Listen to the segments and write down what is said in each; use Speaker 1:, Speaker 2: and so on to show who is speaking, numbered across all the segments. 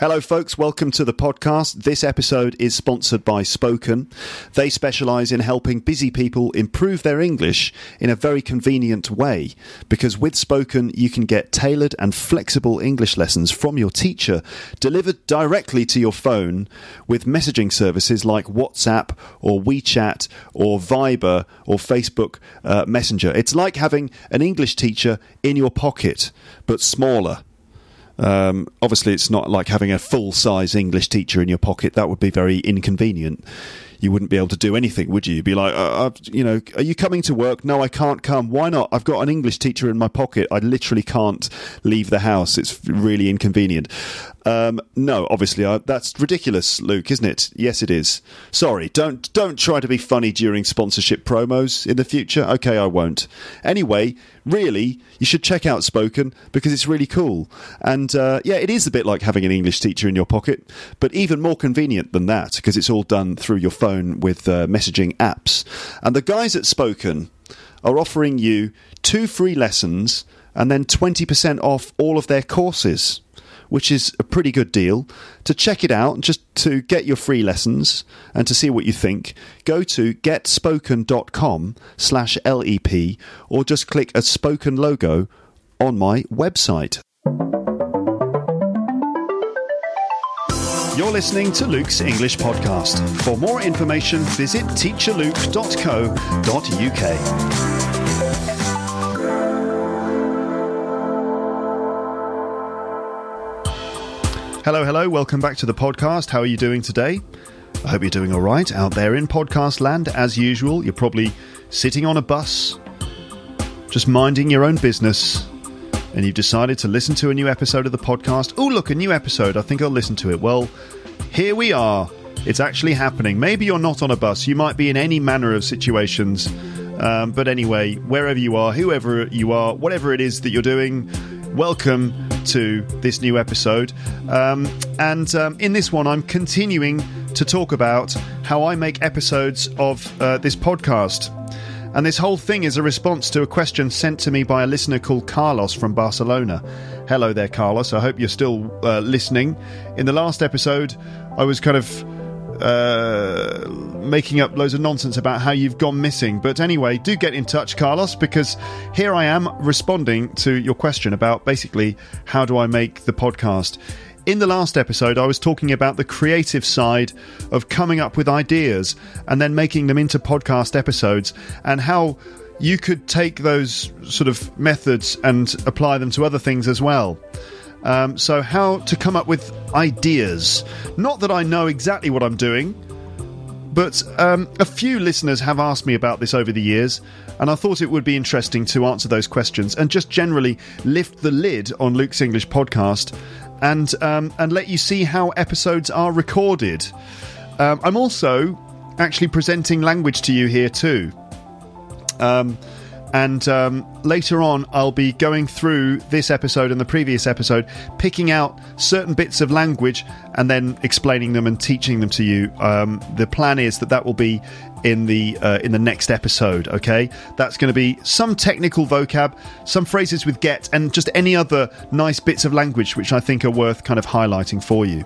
Speaker 1: Hello, folks. Welcome to the podcast. This episode is sponsored by Spoken. They specialize in helping busy people improve their English in a very convenient way because with Spoken, you can get tailored and flexible English lessons from your teacher delivered directly to your phone with messaging services like WhatsApp or WeChat or Viber or Facebook uh, Messenger. It's like having an English teacher in your pocket, but smaller. Um, obviously, it's not like having a full size English teacher in your pocket. That would be very inconvenient. You wouldn't be able to do anything, would you? You'd be like, uh, you know, are you coming to work? No, I can't come. Why not? I've got an English teacher in my pocket. I literally can't leave the house. It's really inconvenient. Um, no, obviously, that's ridiculous, Luke, isn't it? Yes, it is. Sorry, don't don't try to be funny during sponsorship promos in the future. Okay, I won't. Anyway, really, you should check out Spoken because it's really cool. And uh, yeah, it is a bit like having an English teacher in your pocket, but even more convenient than that because it's all done through your phone with uh, messaging apps. And the guys at Spoken are offering you two free lessons and then 20% off all of their courses which is a pretty good deal. To check it out, just to get your free lessons and to see what you think, go to getspoken.com slash LEP or just click a spoken logo on my website. You're listening to Luke's English Podcast. For more information, visit teacherluke.co.uk. Hello, hello. Welcome back to the podcast. How are you doing today? I hope you're doing all right out there in podcast land. As usual, you're probably sitting on a bus, just minding your own business, and you've decided to listen to a new episode of the podcast. Oh, look, a new episode. I think I'll listen to it. Well, here we are. It's actually happening. Maybe you're not on a bus. You might be in any manner of situations. Um, but anyway, wherever you are, whoever you are, whatever it is that you're doing, welcome to this new episode. Um, and um, in this one, I'm continuing to talk about how I make episodes of uh, this podcast. And this whole thing is a response to a question sent to me by a listener called Carlos from Barcelona. Hello there, Carlos. I hope you're still uh, listening. In the last episode, I was kind of uh, making up loads of nonsense about how you've gone missing. But anyway, do get in touch, Carlos, because here I am responding to your question about basically how do I make the podcast. In the last episode, I was talking about the creative side of coming up with ideas and then making them into podcast episodes and how you could take those sort of methods and apply them to other things as well. Um, so, how to come up with ideas. Not that I know exactly what I'm doing, but um, a few listeners have asked me about this over the years, and I thought it would be interesting to answer those questions and just generally lift the lid on Luke's English podcast and um, and let you see how episodes are recorded. Um, I'm also actually presenting language to you here too. And um, later on, I'll be going through this episode and the previous episode, picking out certain bits of language and then explaining them and teaching them to you. Um, the plan is that that will be in the uh, in the next episode. Okay, that's going to be some technical vocab, some phrases with get, and just any other nice bits of language which I think are worth kind of highlighting for you.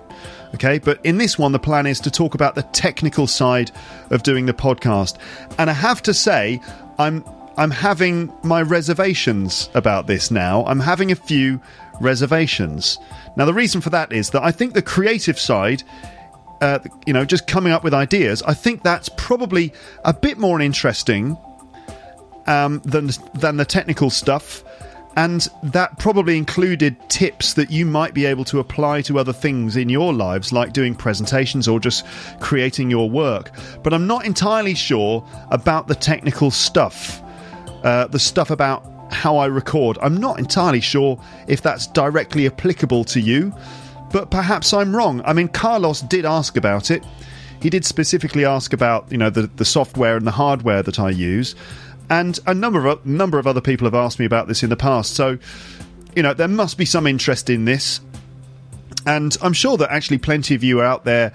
Speaker 1: Okay, but in this one, the plan is to talk about the technical side of doing the podcast, and I have to say, I'm I'm having my reservations about this now. I'm having a few reservations. Now, the reason for that is that I think the creative side, uh, you know, just coming up with ideas, I think that's probably a bit more interesting um, than than the technical stuff. And that probably included tips that you might be able to apply to other things in your lives, like doing presentations or just creating your work. But I'm not entirely sure about the technical stuff. Uh, the stuff about how I record. I'm not entirely sure if that's directly applicable to you, but perhaps I'm wrong. I mean, Carlos did ask about it. He did specifically ask about you know the the software and the hardware that I use, and a number of number of other people have asked me about this in the past. So, you know, there must be some interest in this, and I'm sure that actually plenty of you out there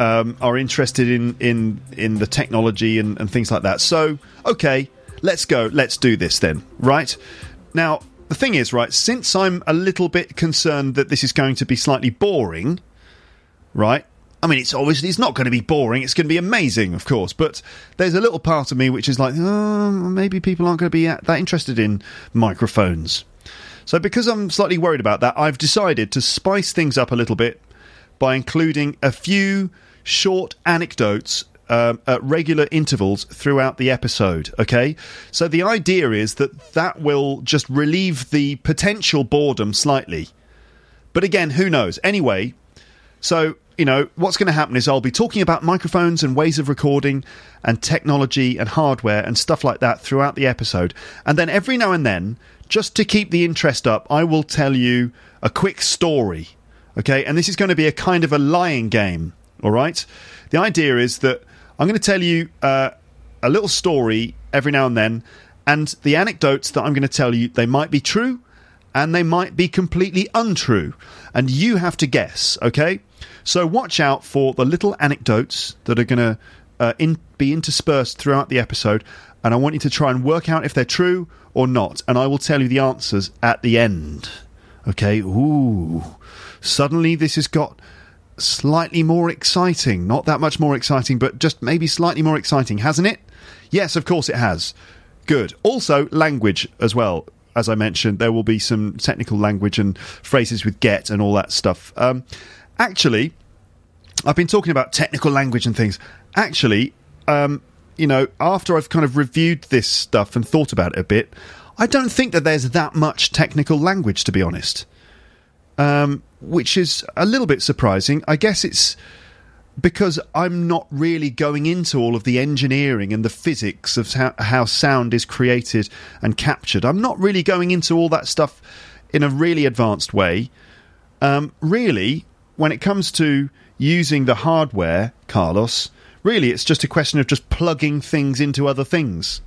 Speaker 1: um, are interested in in in the technology and, and things like that. So, okay let's go, let's do this then, right? Now, the thing is, right, since I'm a little bit concerned that this is going to be slightly boring, right? I mean, it's obviously it's not going to be boring. It's going to be amazing, of course. But there's a little part of me which is like, oh, maybe people aren't going to be that interested in microphones. So, because I'm slightly worried about that, I've decided to spice things up a little bit by including a few short anecdotes um, at regular intervals throughout the episode. Okay, so the idea is that that will just relieve the potential boredom slightly. But again, who knows? Anyway, so you know what's going to happen is I'll be talking about microphones and ways of recording and technology and hardware and stuff like that throughout the episode, and then every now and then, just to keep the interest up, I will tell you a quick story. Okay, and this is going to be a kind of a lying game. All right. The idea is that I'm going to tell you uh, a little story every now and then, and the anecdotes that I'm going to tell you they might be true, and they might be completely untrue, and you have to guess. Okay. So watch out for the little anecdotes that are going to uh, in, be interspersed throughout the episode, and I want you to try and work out if they're true or not, and I will tell you the answers at the end. Okay. Ooh. Suddenly, this has got slightly more exciting. Not that much more exciting, but just maybe slightly more exciting, hasn't it? Yes, of course it has. Good. Also, language as well. As I mentioned, there will be some technical language and phrases with get and all that stuff. Um, actually, I've been talking about technical language and things. Actually, um, you know, after I've kind of reviewed this stuff and thought about it a bit, I don't think that there's that much technical language, to be honest. Um, which is a little bit surprising. I guess it's because I'm not really going into all of the engineering and the physics of how, how, sound is created and captured. I'm not really going into all that stuff in a really advanced way. Um, really, when it comes to using the hardware, Carlos, really it's just a question of just plugging things into other things.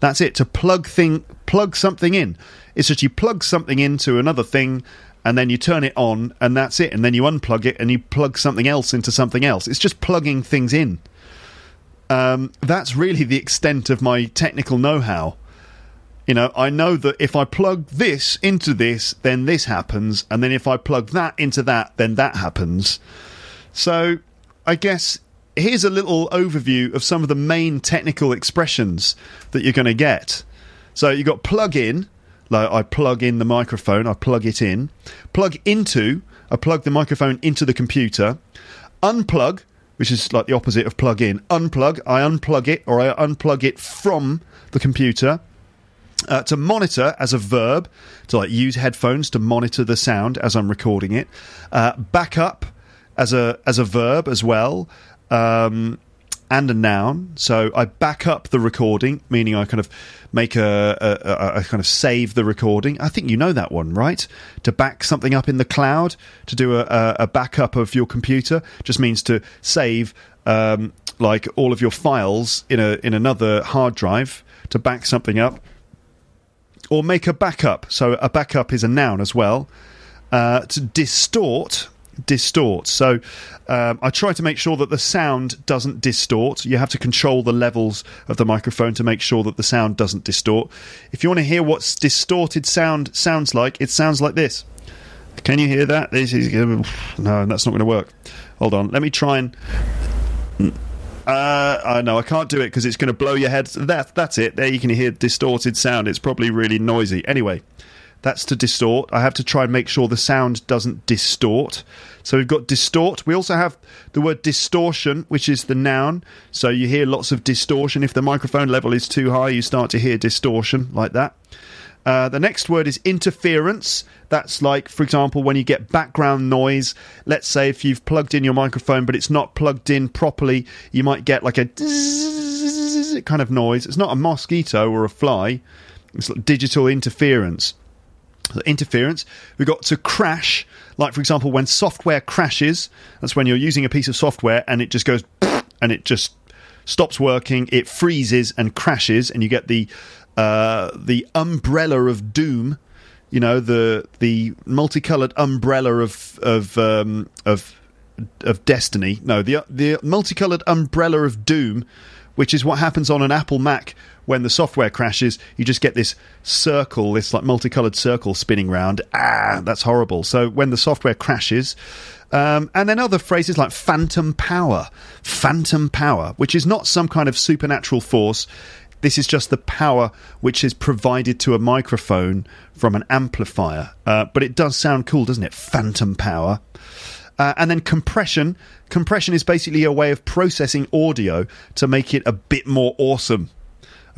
Speaker 1: That's it. To plug thing, plug something in. It's just you plug something into another thing, and then you turn it on and that's it and then you unplug it and you plug something else into something else. It's just plugging things in. Um, that's really the extent of my technical know-how. You know i know that if i plug this into this then this happens and then if i plug that into that then that happens. So i guess here's a little overview of some of the main technical expressions that you're going to get. So you've got plug in like I plug in the microphone, I plug it in. Plug into, I plug the microphone into the computer. Unplug, which is like the opposite of plug in. Unplug, I unplug it or I unplug it from the computer. Uh, to monitor as a verb, to like use headphones to monitor the sound as I'm recording it. Uh, backup as a as a verb as well. Um, and a noun. So I back up the recording, meaning I kind of make a, a, a, kind of save the recording. I think you know that one, right? To back something up in the cloud, to do a, a backup of your computer, just means to save um, like all of your files in a in another hard drive to back something up, or make a backup. So a backup is a noun as well. Uh, to distort distort. So um, I try to make sure that the sound doesn't distort. You have to control the levels of the microphone to make sure that the sound doesn't distort. If you want to hear what distorted sound sounds like, it sounds like this. Can you hear that? This is no, that's not going to work. Hold on, let me try and. Uh, I know I can't do it because it's going to blow your head. That that's it. There you can hear distorted sound. It's probably really noisy. Anyway, that's to distort. I have to try and make sure the sound doesn't distort. So we've got distort. We also have the word distortion, which is the noun. So you hear lots of distortion. If the microphone level is too high, you start to hear distortion like that. Uh, the next word is interference. That's like, for example, when you get background noise. Let's say if you've plugged in your microphone but it's not plugged in properly, you might get like a kind of noise. It's not a mosquito or a fly, it's like digital interference interference. We've got to crash, like for example, when software crashes. That's when you're using a piece of software and it just goes and it just stops working. It freezes and crashes, and you get the uh, the umbrella of doom. You know the the multicolored umbrella of of um, of of destiny. No, the the multicolored umbrella of doom, which is what happens on an Apple Mac when the software crashes, you just get this circle, this like multicolored circle spinning round. Ah, that's horrible. So when the software crashes, Um, and then other phrases like phantom power, phantom power, which is not some kind of supernatural force. This is just the power which is provided to a microphone from an amplifier. Uh, but it does sound cool, doesn't it? Phantom power. Uh, and then compression. Compression is basically a way of processing audio to make it a bit more awesome.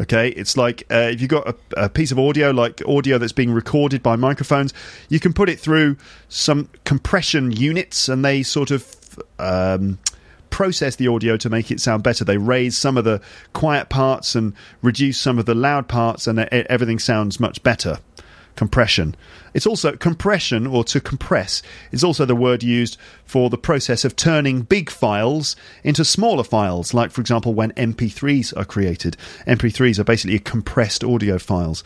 Speaker 1: Okay, it's like uh, if you've got a, a, piece of audio, like audio that's being recorded by microphones, you can put it through some compression units and they sort of um, process the audio to make it sound better. They raise some of the quiet parts and reduce some of the loud parts, and everything sounds much better compression. It's also compression or to compress is also the word used for the process of turning big files into smaller files, like for example when MP3s are created. MP3s are basically compressed audio files.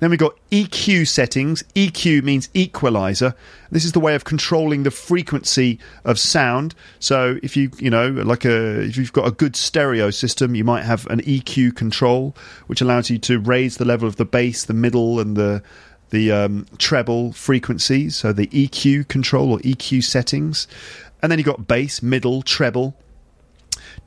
Speaker 1: Then we've got EQ settings. EQ means equalizer. This is the way of controlling the frequency of sound. So if you, you know, like a if you've got a good stereo system, you might have an EQ control which allows you to raise the level of the bass, the middle and the the um, treble frequencies, so the EQ control or EQ settings. And then you've got bass, middle, treble,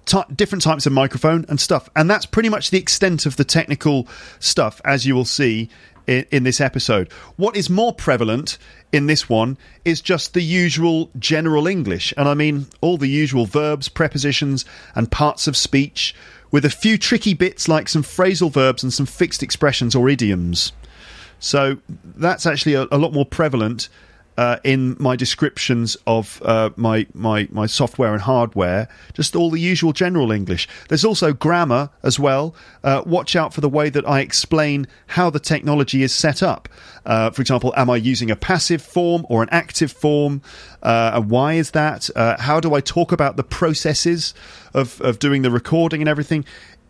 Speaker 1: T- different types of microphone and stuff. And that's pretty much the extent of the technical stuff, as you will see in, in, this episode. What is more prevalent in this one is just the usual general English. And I mean all the usual verbs, prepositions, and parts of speech, with a few tricky bits like some phrasal verbs and some fixed expressions or idioms. So that's actually a, a lot more prevalent uh, in my descriptions of uh, my, my my software and hardware, just all the usual general English. There's also grammar as well. Uh, watch out for the way that I explain how the technology is set up. Uh, for example, am I using a passive form or an active form? Uh, and why is that? Uh, how do I talk about the processes of, of doing the recording and everything?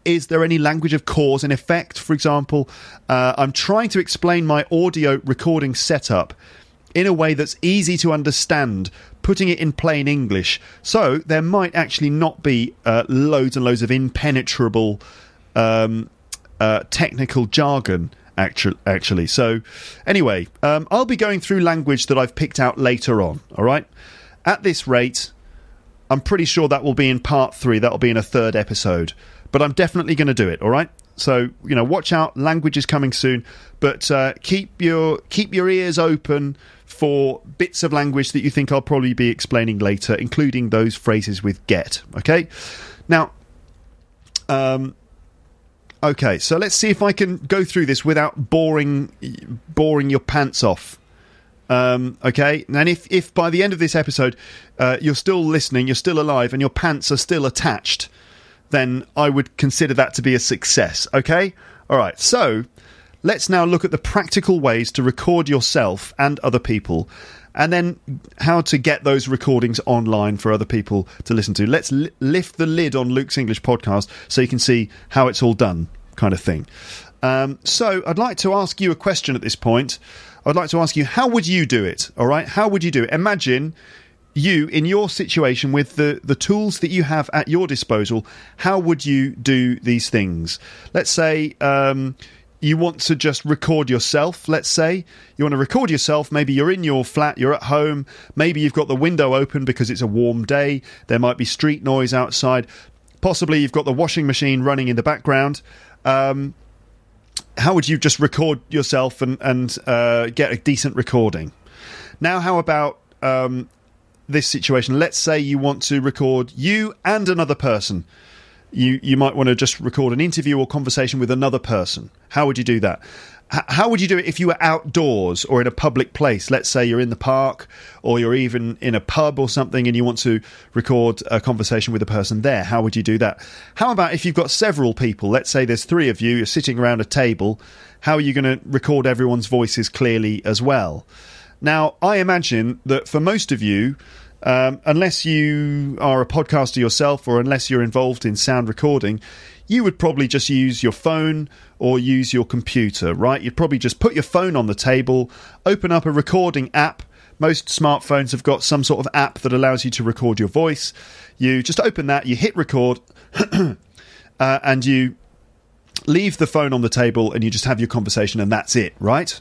Speaker 1: Is there any language of cause and effect? For example, uh, I'm trying to explain my audio recording setup in a way that's easy to understand, putting it in plain English. So there might actually not be uh, loads and loads of impenetrable um, uh, technical jargon. Actually, actually, so anyway, um, I'll be going through language that I've picked out later on. All right, at this rate, I'm pretty sure that will be in part three. That will be in a third episode but I'm definitely going to do it. All right. So you know, watch out. Language is coming soon, but uh, keep your keep your ears open for bits of language that you think I'll probably be explaining later, including those phrases with get. Okay. Now, um, okay. So let's see if I can go through this without boring boring your pants off. Um, okay, and if if by the end of this episode uh, you're still listening, you're still alive, and your pants are still attached then I would consider that to be a success. Okay? All right. So let's now look at the practical ways to record yourself and other people and then how to get those recordings online for other people to listen to. Let's li- lift the lid on Luke's English podcast so you can see how it's all done, kind of thing. Um, so I'd like to ask you a question at this point. I'd like to ask you, how would you do it? All right, how would you do it? Imagine you in your situation with the the tools that you have at your disposal how would you do these things? Let's say um, you want to just record yourself let's say. You want to record yourself maybe you're in your flat you're at home maybe you've got the window open because it's a warm day there might be street noise outside possibly you've got the washing machine running in the background. Um, how would you just record yourself and and uh, get a decent recording? Now how about um, this situation. Let's say you want to record you and another person. You you might want to just record an interview or conversation with another person. How would you do that? H- how would you do it if you were outdoors or in a public place? Let's say you're in the park or you're even in a pub or something and you want to record a conversation with a person there. How would you do that? How about if you've got several people? Let's say there's three of you, you're sitting around a table. How are you going to record everyone's voices clearly as well? Now, I imagine that for most of you, um, unless you are a podcaster yourself or unless you're involved in sound recording, you would probably just use your phone or use your computer, right? You'd probably just put your phone on the table, open up a recording app. Most smartphones have got some sort of app that allows you to record your voice. You just open that, you hit record, uh, and you leave the phone on the table and you just have your conversation, and that's it, right?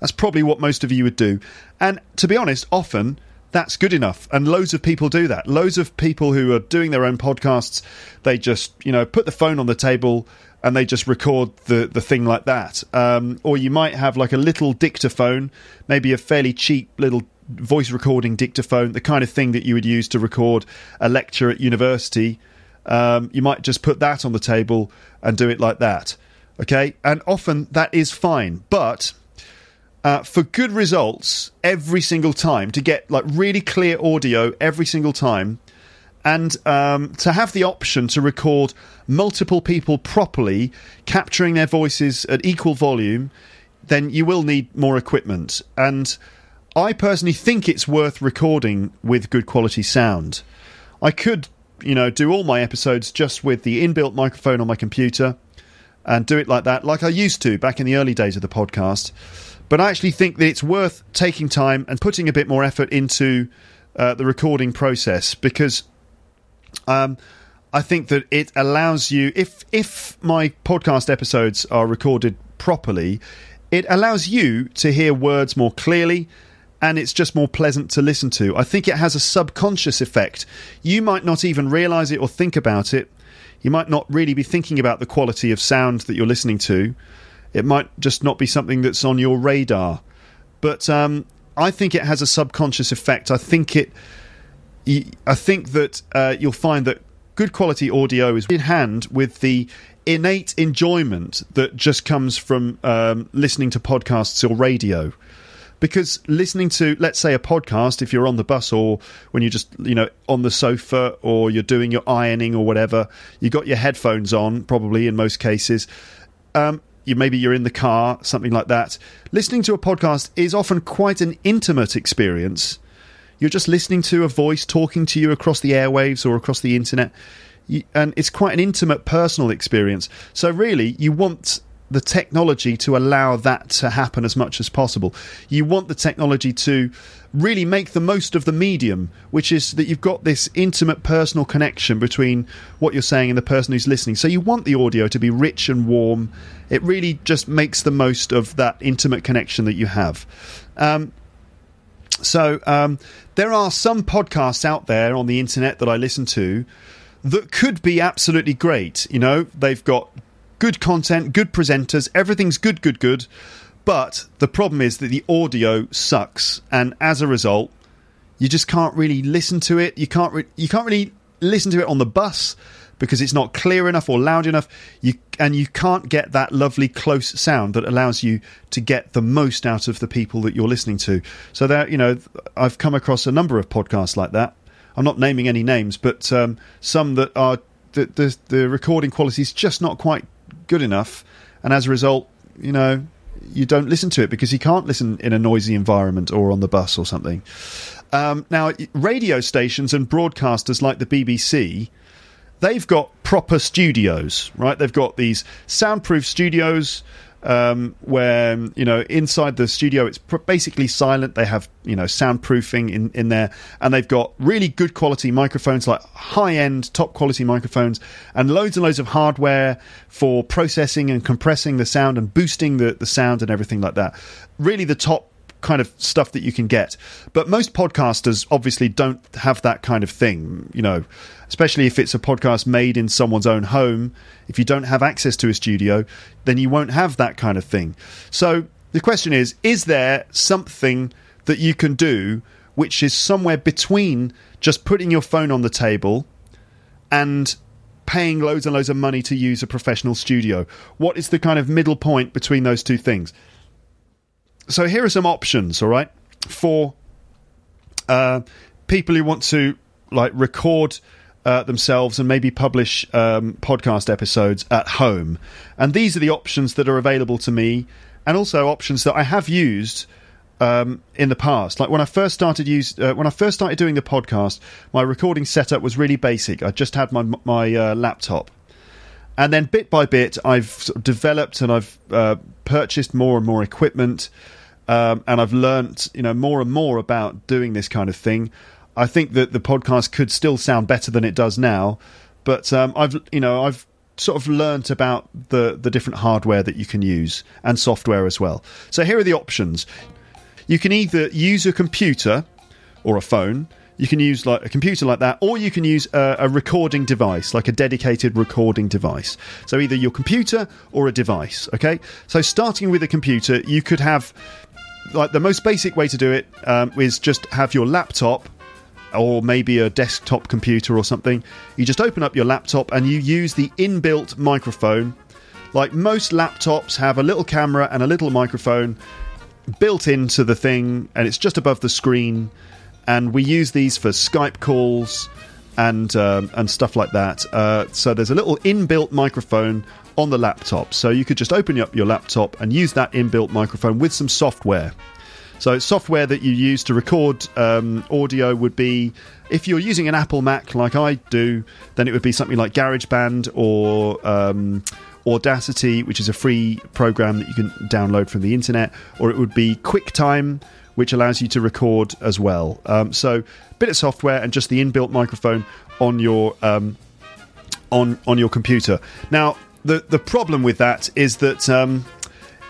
Speaker 1: That's probably what most of you would do. And to be honest, often that's good enough. And loads of people do that. Loads of people who are doing their own podcasts, they just, you know, put the phone on the table and they just record the, the thing like that. Um, or you might have like a little dictaphone, maybe a fairly cheap little voice recording dictaphone, the kind of thing that you would use to record a lecture at university. Um, you might just put that on the table and do it like that. Okay. And often that is fine. But uh, for good results every single time, to get like really clear audio every single time, and um, to have the option to record multiple people properly, capturing their voices at equal volume, then you will need more equipment. And I personally think it's worth recording with good quality sound. I could, you know, do all my episodes just with the inbuilt microphone on my computer and do it like that, like I used to back in the early days of the podcast. But I actually think that it's worth taking time and putting a bit more effort into uh, the recording process because um, I think that it allows you if if my podcast episodes are recorded properly, it allows you to hear words more clearly and it's just more pleasant to listen to. I think it has a subconscious effect. You might not even realize it or think about it. You might not really be thinking about the quality of sound that you're listening to. It might just not be something that's on your radar. But um, I think it has a subconscious effect. I think it. I think that uh, you'll find that good quality audio is in hand with the innate enjoyment that just comes from um, listening to podcasts or radio because listening to let's say a podcast if you're on the bus or when you're just you know on the sofa or you're doing your ironing or whatever you got your headphones on probably in most cases um, you maybe you're in the car something like that. Listening to a podcast is often quite an intimate experience. You're just listening to a voice talking to you across the airwaves or across the internet. And it's quite an intimate personal experience. So really you want the technology to allow that to happen as much as possible. You want the technology to really make the most of the medium, which is that you've got this intimate personal connection between what you're saying and the person who's listening. So you want the audio to be rich and warm. It really just makes the most of that intimate connection that you have. Um, so um, there are some podcasts out there on the internet that I listen to that could be absolutely great. You know, they've got good content, good presenters, everything's good, good, good. But the problem is that the audio sucks, and as a result, you just can't really listen to it. You can't re- you can't really listen to it on the bus because it's not clear enough or loud enough. You and you can't get that lovely close sound that allows you to get the most out of the people that you're listening to. So there, you know, I've come across a number of podcasts like that. I'm not naming any names, but um, some that are the, the the recording quality is just not quite good enough, and as a result, you know, you don't listen to it because you can't listen in a noisy environment or on the bus or something. Um, now, radio stations and broadcasters like the BBC, they've got proper studios, right? They've got these soundproof studios um, where you know inside the studio it's pr- basically silent. They have you know soundproofing in in there, and they've got really good quality microphones, like high end, top quality microphones, and loads and loads of hardware for processing and compressing the sound and boosting the the sound and everything like that. Really, the top kind of stuff that you can get. But most podcasters obviously don't have that kind of thing, you know, especially if it's a podcast made in someone's own home. If you don't have access to a studio, then you won't have that kind of thing. So the question is is there something that you can do which is somewhere between just putting your phone on the table and paying loads and loads of money to use a professional studio? What is the kind of middle point between those two things? So here are some options, all right, for uh, people who want to like record uh, themselves and maybe publish um, podcast episodes at home. And these are the options that are available to me, and also options that I have used um, in the past. Like when I first started use uh, when I first started doing the podcast, my recording setup was really basic. I just had my my uh, laptop, and then bit by bit, I've sort of developed and I've uh, purchased more and more equipment um, and I've learnt you know more and more about doing this kind of thing. I think that the podcast could still sound better than it does now, but um, I've you know I've sort of learnt about the the different hardware that you can use and software as well. So here are the options. You can either use a computer or a phone. You can use like a computer like that, or you can use a, a recording device, like a dedicated recording device. So either your computer or a device. Okay. So starting with a computer, you could have like the most basic way to do it um, is just have your laptop or maybe a desktop computer or something. You just open up your laptop and you use the inbuilt microphone. Like most laptops have a little camera and a little microphone built into the thing, and it's just above the screen. And we use these for Skype calls and um, and stuff like that. Uh, so there's a little inbuilt microphone on the laptop, so you could just open up your laptop and use that inbuilt microphone with some software. So, software that you use to record um, audio would be if you're using an Apple Mac like I do, then it would be something like GarageBand or um, Audacity, which is a free program that you can download from the internet, or it would be QuickTime, which allows you to record as well. Um, so, bit of software and just the inbuilt microphone on your um, on on your computer. Now, the the problem with that is that um,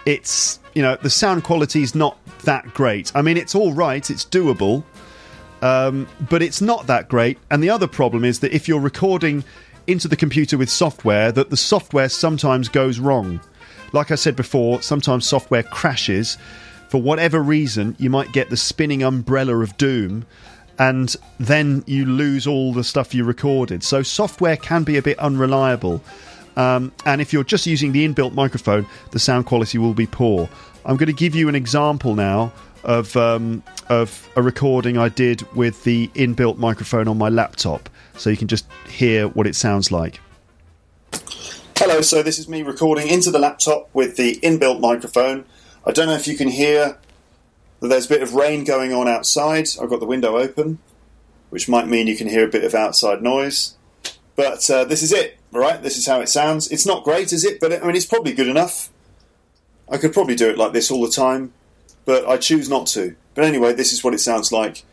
Speaker 1: it's you know the sound quality is not that great. I mean, it's all right, it's doable, um, but it's not that great. And the other problem is that if you're recording into the computer with software, that the software sometimes goes wrong. Like I said before, sometimes software crashes. For whatever reason, you might get the spinning umbrella of doom, and then you lose all the stuff you recorded. So, software can be a bit unreliable. Um, and if you're just using the inbuilt microphone, the sound quality will be poor. I'm going to give you an example now of um, of a recording I did with the inbuilt microphone on my laptop, so you can just hear what it sounds like. Hello, so this is me recording into the laptop with the inbuilt microphone. I don't know if you can hear that there's a bit of rain going on outside. I've got the window open, which might mean you can hear a bit of outside noise. But uh, this is it, all right? This is how it sounds. It's not great, is it? But I mean, it's probably good enough. I could probably do it like this all the time, but I choose not to. But anyway, this is what it sounds like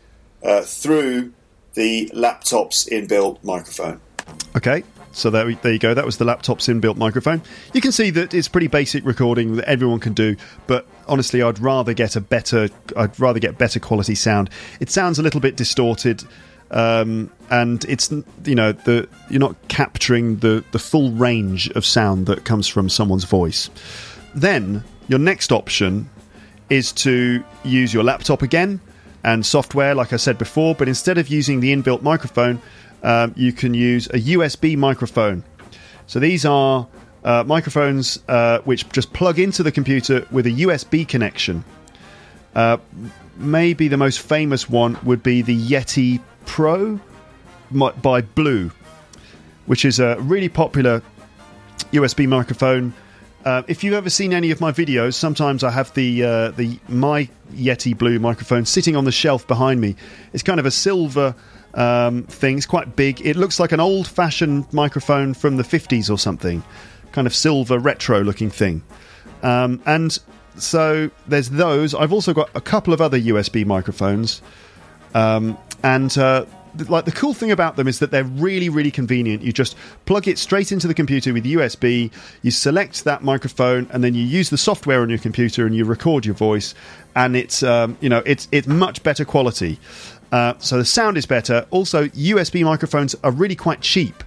Speaker 1: uh, through the laptop's inbuilt microphone. Okay, so there, there you go. That was the laptop's inbuilt microphone. You can see that it's pretty basic recording that everyone can do, but honestly, I'd rather get a better. I'd rather get better quality sound. It sounds a little bit distorted. Um, and it's you know the you're not capturing the the full range of sound that comes from someone's voice. Then your next option is to use your laptop again and software, like I said before, but instead of using the inbuilt microphone, um, you can use a USB microphone. So these are uh, microphones uh, which just plug into the computer with a USB connection. Uh, maybe the most famous one would be the Yeti Pro by Blue, which is a really popular USB microphone uh, if you've ever seen any of my videos, sometimes I have the uh, the my Yeti Blue microphone sitting on the shelf behind me. It's kind of a silver um, thing. It's quite big. It looks like an old-fashioned microphone from the 50s or something, kind of silver retro-looking thing. Um, and so there's those. I've also got a couple of other USB microphones, um, and uh, like the cool thing about them is that they're really really convenient you just plug it straight into the computer with usb you select that microphone and then you use the software on your computer and you record your voice and it's um, you know it's it's much better quality uh, so the sound is better. Also usb microphones are really quite cheap.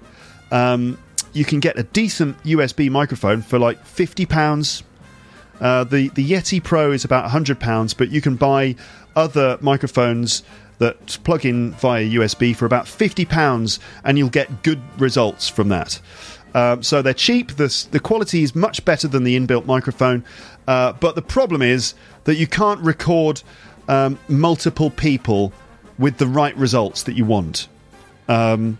Speaker 1: Um, you can get a decent usb microphone for like 50 pounds. Uh, the the Yeti Pro is about 100 pounds, but you can buy other microphones that plug in via USB for about £50 and you'll get good results from that. Um, so they're cheap, the, the quality is much better than the inbuilt microphone, uh, but the problem is that you can't record um, multiple people with the right results that you want. Um,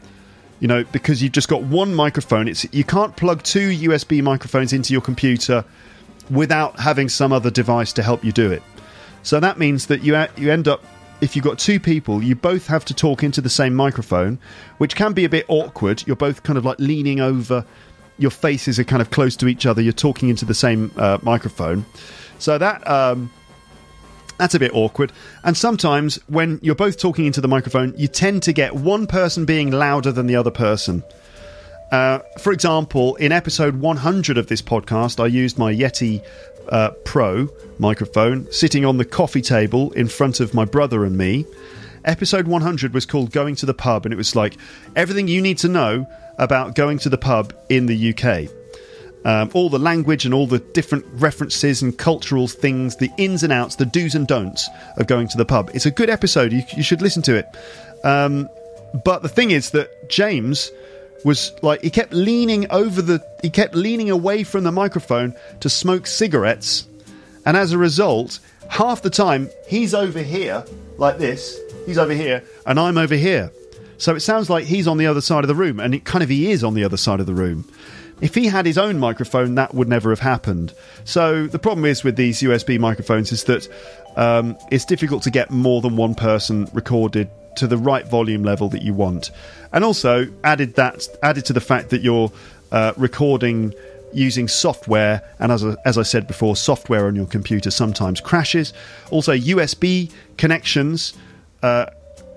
Speaker 1: you know, because you've just got one microphone. It's you can't plug two USB microphones into your computer without having some other device to help you do it. So that means that you you end up if you've got two people, you both have to talk into the same microphone, which can be a bit awkward. You're both kind of like leaning over, your faces are kind of close to each other. You're talking into the same uh, microphone, so that um, that's a bit awkward. And sometimes when you're both talking into the microphone, you tend to get one person being louder than the other person. Uh, for example, in episode 100 of this podcast, I used my Yeti uh, Pro microphone sitting on the coffee table in front of my brother and me. Episode 100 was called Going to the Pub, and it was like everything you need to know about going to the pub in the UK. Um, all the language and all the different references and cultural things, the ins and outs, the do's and don'ts of going to the pub. It's a good episode. You, you should listen to it. Um, but the thing is that James was like he kept leaning over the he kept leaning away from the microphone to smoke cigarettes and as a result half the time he's over here like this he's over here and i'm over here so it sounds like he's on the other side of the room and it kind of he is on the other side of the room if he had his own microphone that would never have happened so the problem is with these usb microphones is that um, it's difficult to get more than one person recorded to the right volume level that you want. And also added that added to the fact that you're uh, recording using software, and as, as I said before, software on your computer sometimes crashes. Also, USB connections uh,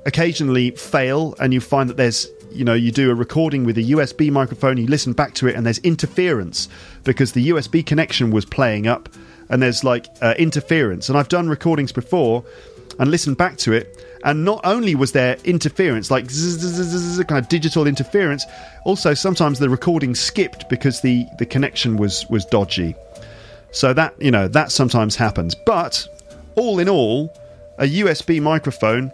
Speaker 1: occasionally fail, and you find that there's you know you do a recording with a USB microphone, you listen back to it, and there's interference because the USB connection was playing up, and there's like uh, interference. And I've done recordings before and listened back to it and not only was there interference, like kind of digital interference, also sometimes the recording skipped because the, the connection was, was dodgy. So that, you know, that sometimes happens. But all in all, a USB microphone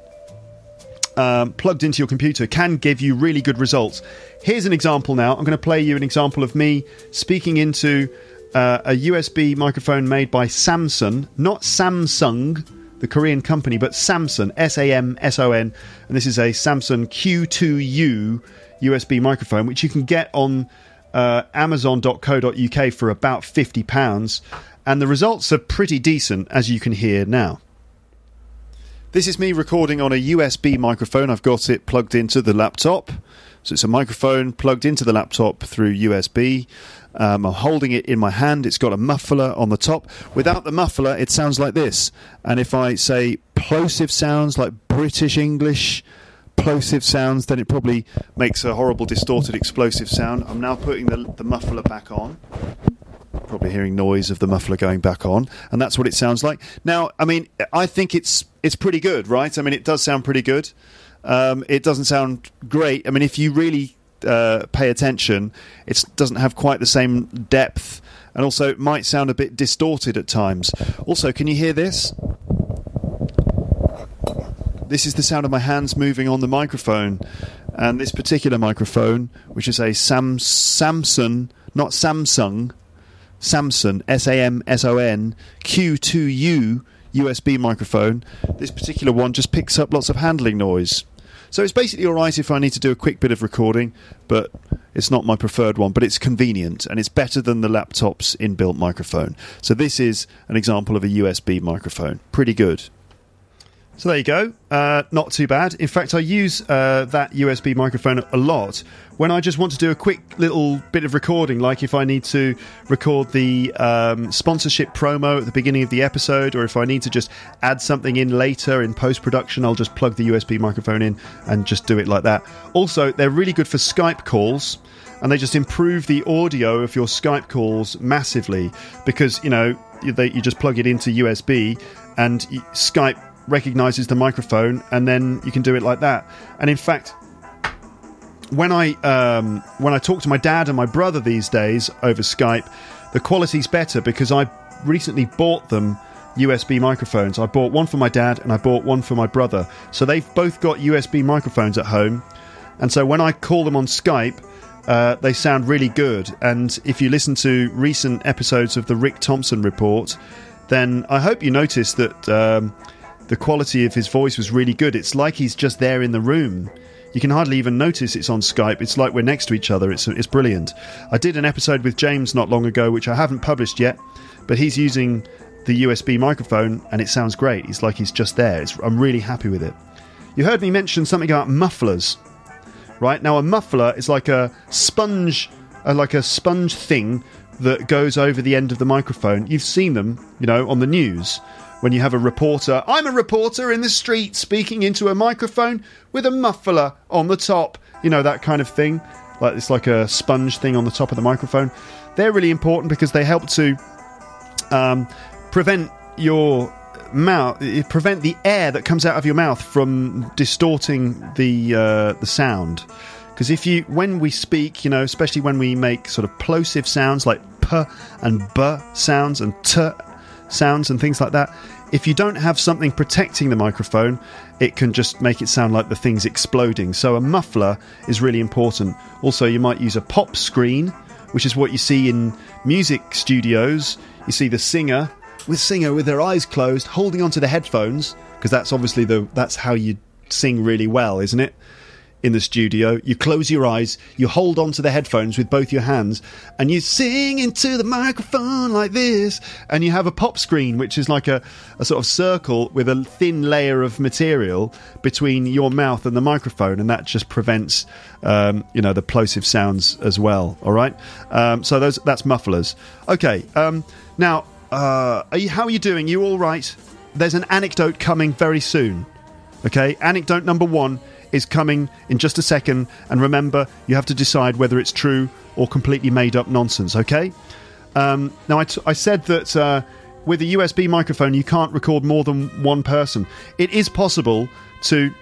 Speaker 1: um, plugged into your computer can give you really good results. Here's an example now. I'm going to play you an example of me speaking into uh, a USB microphone made by Samson, not Samsung the Korean company, but Samson, S A M S O N, and this is a Samson Q2U USB microphone, which you can get on uh, Amazon.co.uk for about fifty pounds, and the results are pretty decent, as you can hear now. This is me recording on a USB microphone. I've got it plugged into the laptop. So it's a microphone plugged into the laptop through USB. Um, I'm holding it in my hand. It's got a muffler on the top. Without the muffler, it sounds like this. And if I say plosive sounds like British English, plosive sounds, then it probably makes a horrible distorted explosive sound. I'm now putting the, the muffler back on. Probably hearing noise of the muffler going back on, and that's what it sounds like. Now, I mean, I think it's it's pretty good, right? I mean, it does sound pretty good. Um, it doesn't sound great. I mean, if you really uh, pay attention, it doesn't have quite the same depth, and also it might sound a bit distorted at times. Also, can you hear this? This is the sound of my hands moving on the microphone, and this particular microphone, which is a Sam Samson, not Samsung, Samson S A M S O N Q2U USB microphone. This particular one just picks up lots of handling noise. So it's basically all right if I need to do a quick bit of recording, but it's not my preferred one, but it's convenient and it's better than the laptop's inbuilt microphone. So this is an example of a USB microphone. Pretty good. So there you go. Uh, not too bad. In fact, I use uh, that USB microphone a lot when I just want to do a quick little bit of recording, like if I need to record the um, sponsorship promo at the beginning of the episode, or if I need to just add something in later in post production, I'll just plug the USB microphone in and just do it like that. Also, they're really good for Skype calls and they just improve the audio of your Skype calls massively because you know they, you just plug it into USB and Skype recognizes the microphone, and then you can do it like that. And in fact, when I um, when I talk to my dad and my brother these days over Skype, the quality's better because I recently bought them USB microphones. I bought one for my dad and I bought one for my brother. So they've both got USB microphones at home. And so when I call them on Skype, uh, they sound really good. And if you listen to recent episodes of the Rick Thompson Report, then I hope you notice that um, the quality of his voice was really good. It's like he's just there in the room. You can hardly even notice it's on Skype. It's like we're next to each other. It's, it's brilliant. I did an episode with James not long ago, which I haven't published yet, but he's using the USB microphone and it sounds great. It's like he's just there. It's, I'm really happy with it. You heard me mention something about mufflers, right? Now, a muffler is like a sponge, uh, like a sponge thing that goes over the end of the microphone. You've seen them, you know, on the news when you have a reporter. I'm a reporter in the street speaking into a microphone with a muffler on the top. You know, that kind of thing. Like it's like a sponge thing on the top of the microphone. They're really important because they help to um, prevent your mouth, prevent the air that comes out of your mouth from distorting the uh, the sound. Because if you, when we speak, you know, especially when we make sort of plosive sounds like p and b sounds and t sounds and things like that, if you don't have something protecting the microphone, it can just make it sound like the thing's exploding. So a muffler is really important. Also, you might use a pop screen, which is what you see in music studios. You see the singer with singer with their eyes closed, holding onto the headphones, because that's obviously the that's how you sing really well, isn't it? In the studio. You close your eyes, you hold onto the headphones with both your hands, and you sing into the microphone like this. And you have a pop screen, which is like a, a sort of circle with a thin layer of material between your mouth and the microphone, and that just prevents, um, you know, the plosive sounds as well. All right. Um, so those that's mufflers. Okay. Um, now, uh, are you, how are you doing? You all right? There's an anecdote coming very soon. Okay. Anecdote number one is coming in just a second. And remember, you have to decide whether it's true or completely made up nonsense, okay? Um, now, I, t- I said that uh, with a USB microphone, you can't record more than one person. It is possible to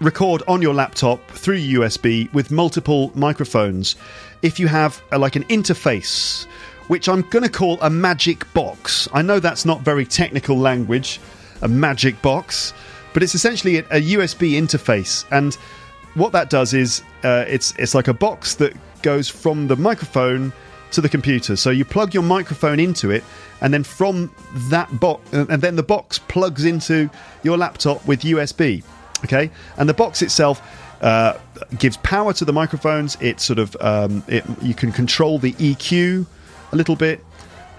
Speaker 1: record on your laptop through USB with multiple microphones if you have a, like an interface, which I'm going to call a magic box. I know that's not very technical language, a magic box but it's essentially a, USB interface, and what that does is uh, it's it's like a box that goes from the microphone to the computer. So you plug your microphone into it, and then from that box, uh, and then the box plugs into your laptop with USB. Okay, and the box itself uh, gives power to the microphones. It sort of um, it, you can control the EQ a little bit.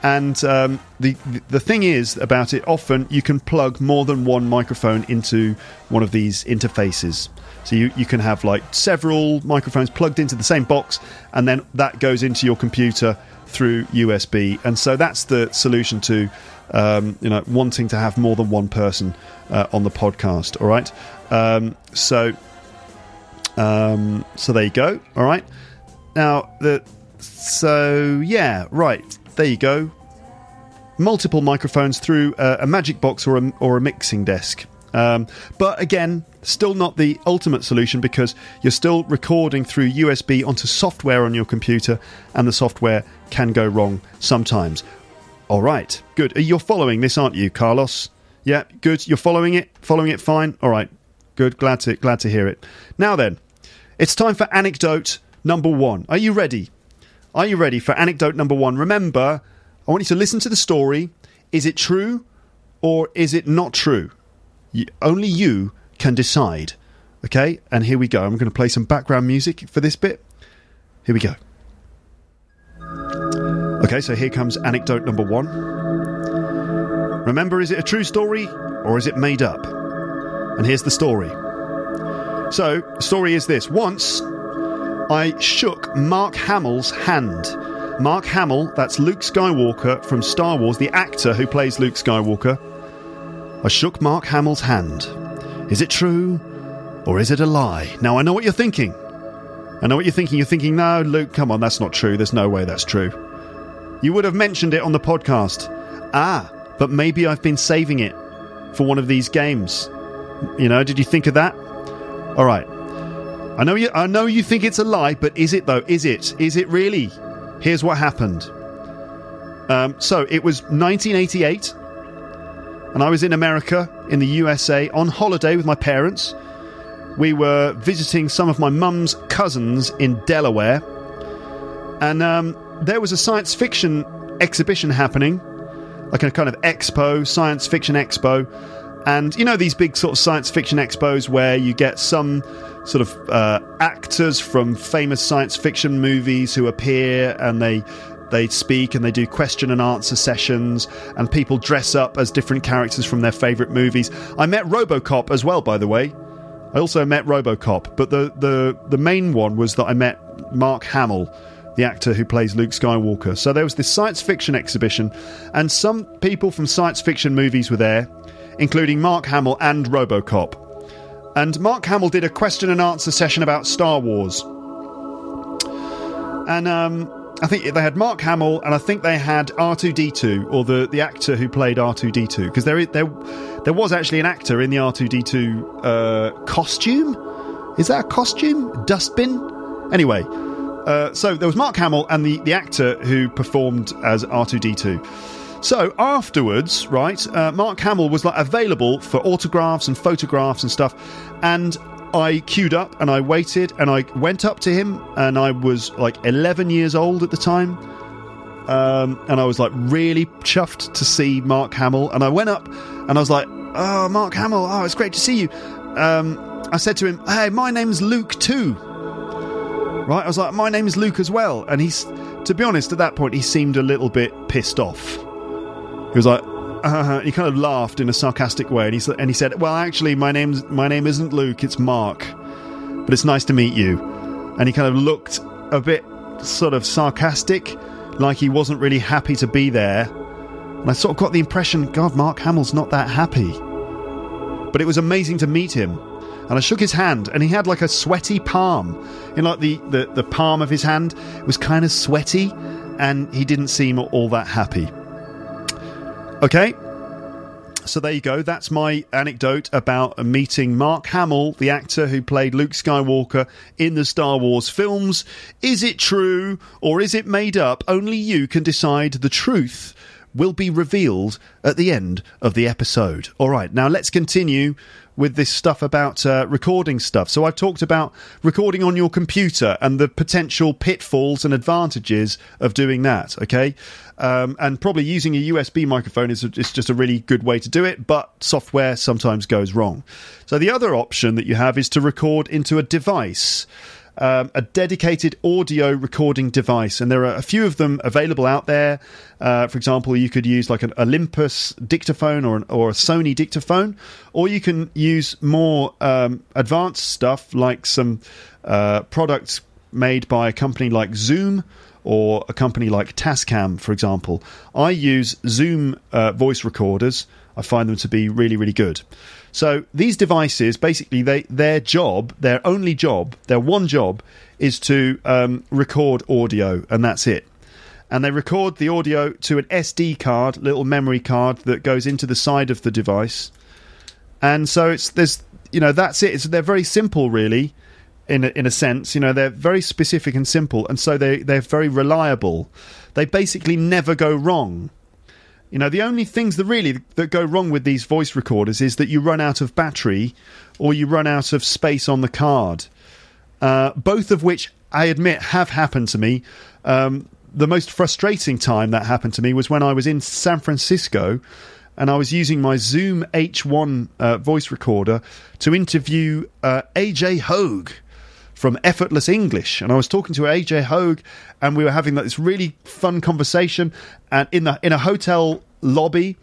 Speaker 1: And um, the the thing is about it, often you can plug more than one microphone into one of these interfaces. So you, you can have like several microphones plugged into the same box, and then that goes into your computer through USB. And so that's the solution to um, you know wanting to have more than one person uh, on the podcast. All right. Um, so um, so there you go. All right. Now the so yeah right there you go. Multiple microphones through a, a magic box or a, or a mixing desk. Um, but again, still not the ultimate solution because you're still recording through USB onto software on your computer, and the software can go wrong sometimes. All right, good. You're following this, aren't you, Carlos? Yeah, good. You're following it. Following it, fine. All right, good. Glad to glad to hear it. Now then, it's time for anecdote number one. Are you ready? Are you ready for anecdote number one? Remember, I want you to listen to the story. Is it true or is it not true? You, only you can decide. Okay, and here we go. I'm going to play some background music for this bit. Here we go. Okay, so here comes anecdote number one. Remember, is it a true story or is it made up? And here's the story. So, story is this. Once I shook Mark Hamill's hand. Mark Hamill, that's Luke Skywalker from Star Wars, the actor who plays Luke Skywalker. I shook Mark Hamill's hand. Is it true or is it a lie? Now I know what you're thinking. I know what you're thinking. You're thinking, no, Luke, come on, that's not true. There's no way that's true. You would have mentioned it on the podcast. Ah, but maybe I've been saving it for one of these games. You know, did you think of that? All right. I know you. I know you think it's a lie, but is it though? Is it? Is it really? Here's what happened. Um, so it was 1988, and I was in America, in the USA, on holiday with my parents. We were visiting some of my mum's cousins in Delaware, and um, there was a science fiction exhibition happening, like a kind of expo, science fiction expo. And you know these big sort of science fiction expos where you get some sort of uh, actors from famous science fiction movies who appear and they they speak and they do question and answer sessions and people dress up as different characters from their favorite movies. I met RoboCop as well by the way. I also met RoboCop, but the the the main one was that I met Mark Hamill, the actor who plays Luke Skywalker. So there was this science fiction exhibition and some people from science fiction movies were there, including Mark Hamill and RoboCop. And Mark Hamill did a question and answer session about Star Wars. And um, I think they had Mark Hamill, and I think they had R2D2, or the, the actor who played R2D2, because there, there there was actually an actor in the R2D2 uh, costume. Is that a costume? Dustbin? Anyway, uh, so there was Mark Hamill and the, the actor who performed as R2D2. So afterwards, right, uh, Mark Hamill was like available for autographs and photographs and stuff, and I queued up and I waited and I went up to him and I was like 11 years old at the time. Um, and I was like really chuffed to see Mark Hamill. And I went up and I was like, "Oh, Mark Hamill! Oh, it's great to see you." Um, I said to him, "Hey, my name's Luke too." Right? I was like, "My name's Luke as well." And he's, to be honest, at that point, he seemed a little bit pissed off. He was like, uh, he kind of laughed in a sarcastic way, and he and he said, "Well, actually, my name's my name isn't Luke; it's Mark, but it's nice to meet you." And he kind of looked a bit sort of sarcastic, like he wasn't really happy to be there. And I sort of got the impression, God, Mark Hamill's not that happy. But it was amazing to meet him. And I shook his hand, and he had like a sweaty palm. In like the, the, the palm of his hand was kind of sweaty, and he didn't seem all that happy. Okay. So there you go. That's my anecdote about meeting Mark Hamill, the actor who played Luke Skywalker in the Star Wars films. Is it true or is it made up? Only you can decide the truth will be revealed at the end of the episode. All right, now let's continue with this stuff about uh, recording stuff. So I've talked about recording on your computer and the potential pitfalls and advantages of doing that. Okay, um, and probably using a USB microphone is, is just a really good way to do it, but software sometimes goes wrong. So the other option that you have is to record into a device um, a dedicated audio recording device, and there are a few of them available out there. Uh, for example, you could use like an Olympus dictaphone or, an, or a Sony dictaphone, or you can use more um, advanced stuff like some uh, products made by a company like Zoom or a company like Tascam, for example. I use Zoom uh, voice recorders. I find them to be really, really good. So these devices, basically, they their job, their only job, their one job, is to um, record audio, and that's it. And they record the audio to an SD card, little memory card that goes into the side of the device. And so it's there's you know that's it. It's, they're very simple, really, in a, in a sense. You know they're very specific and simple, and so they they're very reliable. They basically never go wrong. You know, the only things that really that go wrong with these voice recorders is that you run out of battery or you run out of space on the card. Uh, both of which I admit have happened to me. Um, the most frustrating time that happened to me was when I was in San Francisco and I was using my Zoom H1 uh, voice recorder to interview uh, AJ Hogue from Effortless English, and I was talking to AJ Hogue, and we were having like, this really fun conversation, and in the in a hotel lobby,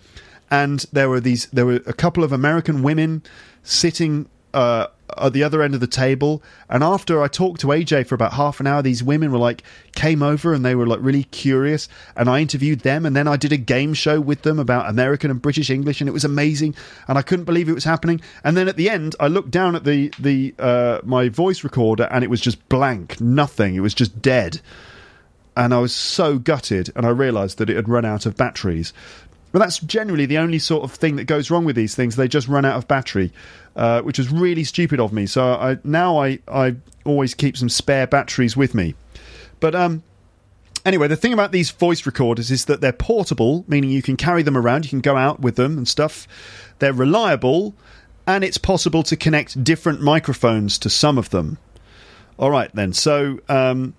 Speaker 1: and there were these there were a couple of American women sitting uh, at the other end of the table. And after I talked to AJ for about half an hour, these women were like, came over and they were like really curious. And I interviewed them. And then I did a game show with them about American and British English. And it was amazing. And I couldn't believe it was happening. And then at the end, I looked down at the, the, uh, my voice recorder and it was just blank, nothing. It was just dead. And I was so gutted. And I realized that it had run out of batteries. But that's generally the only sort of thing that goes wrong with these things. They just run out of battery, uh, which is really stupid of me. So I, now I, I always keep some spare batteries with me. But um, anyway, the thing about these voice recorders is that they're portable, meaning you can carry them around, you can go out with them and stuff. They're reliable, and it's possible to connect different microphones to some of them. All right, then. So um,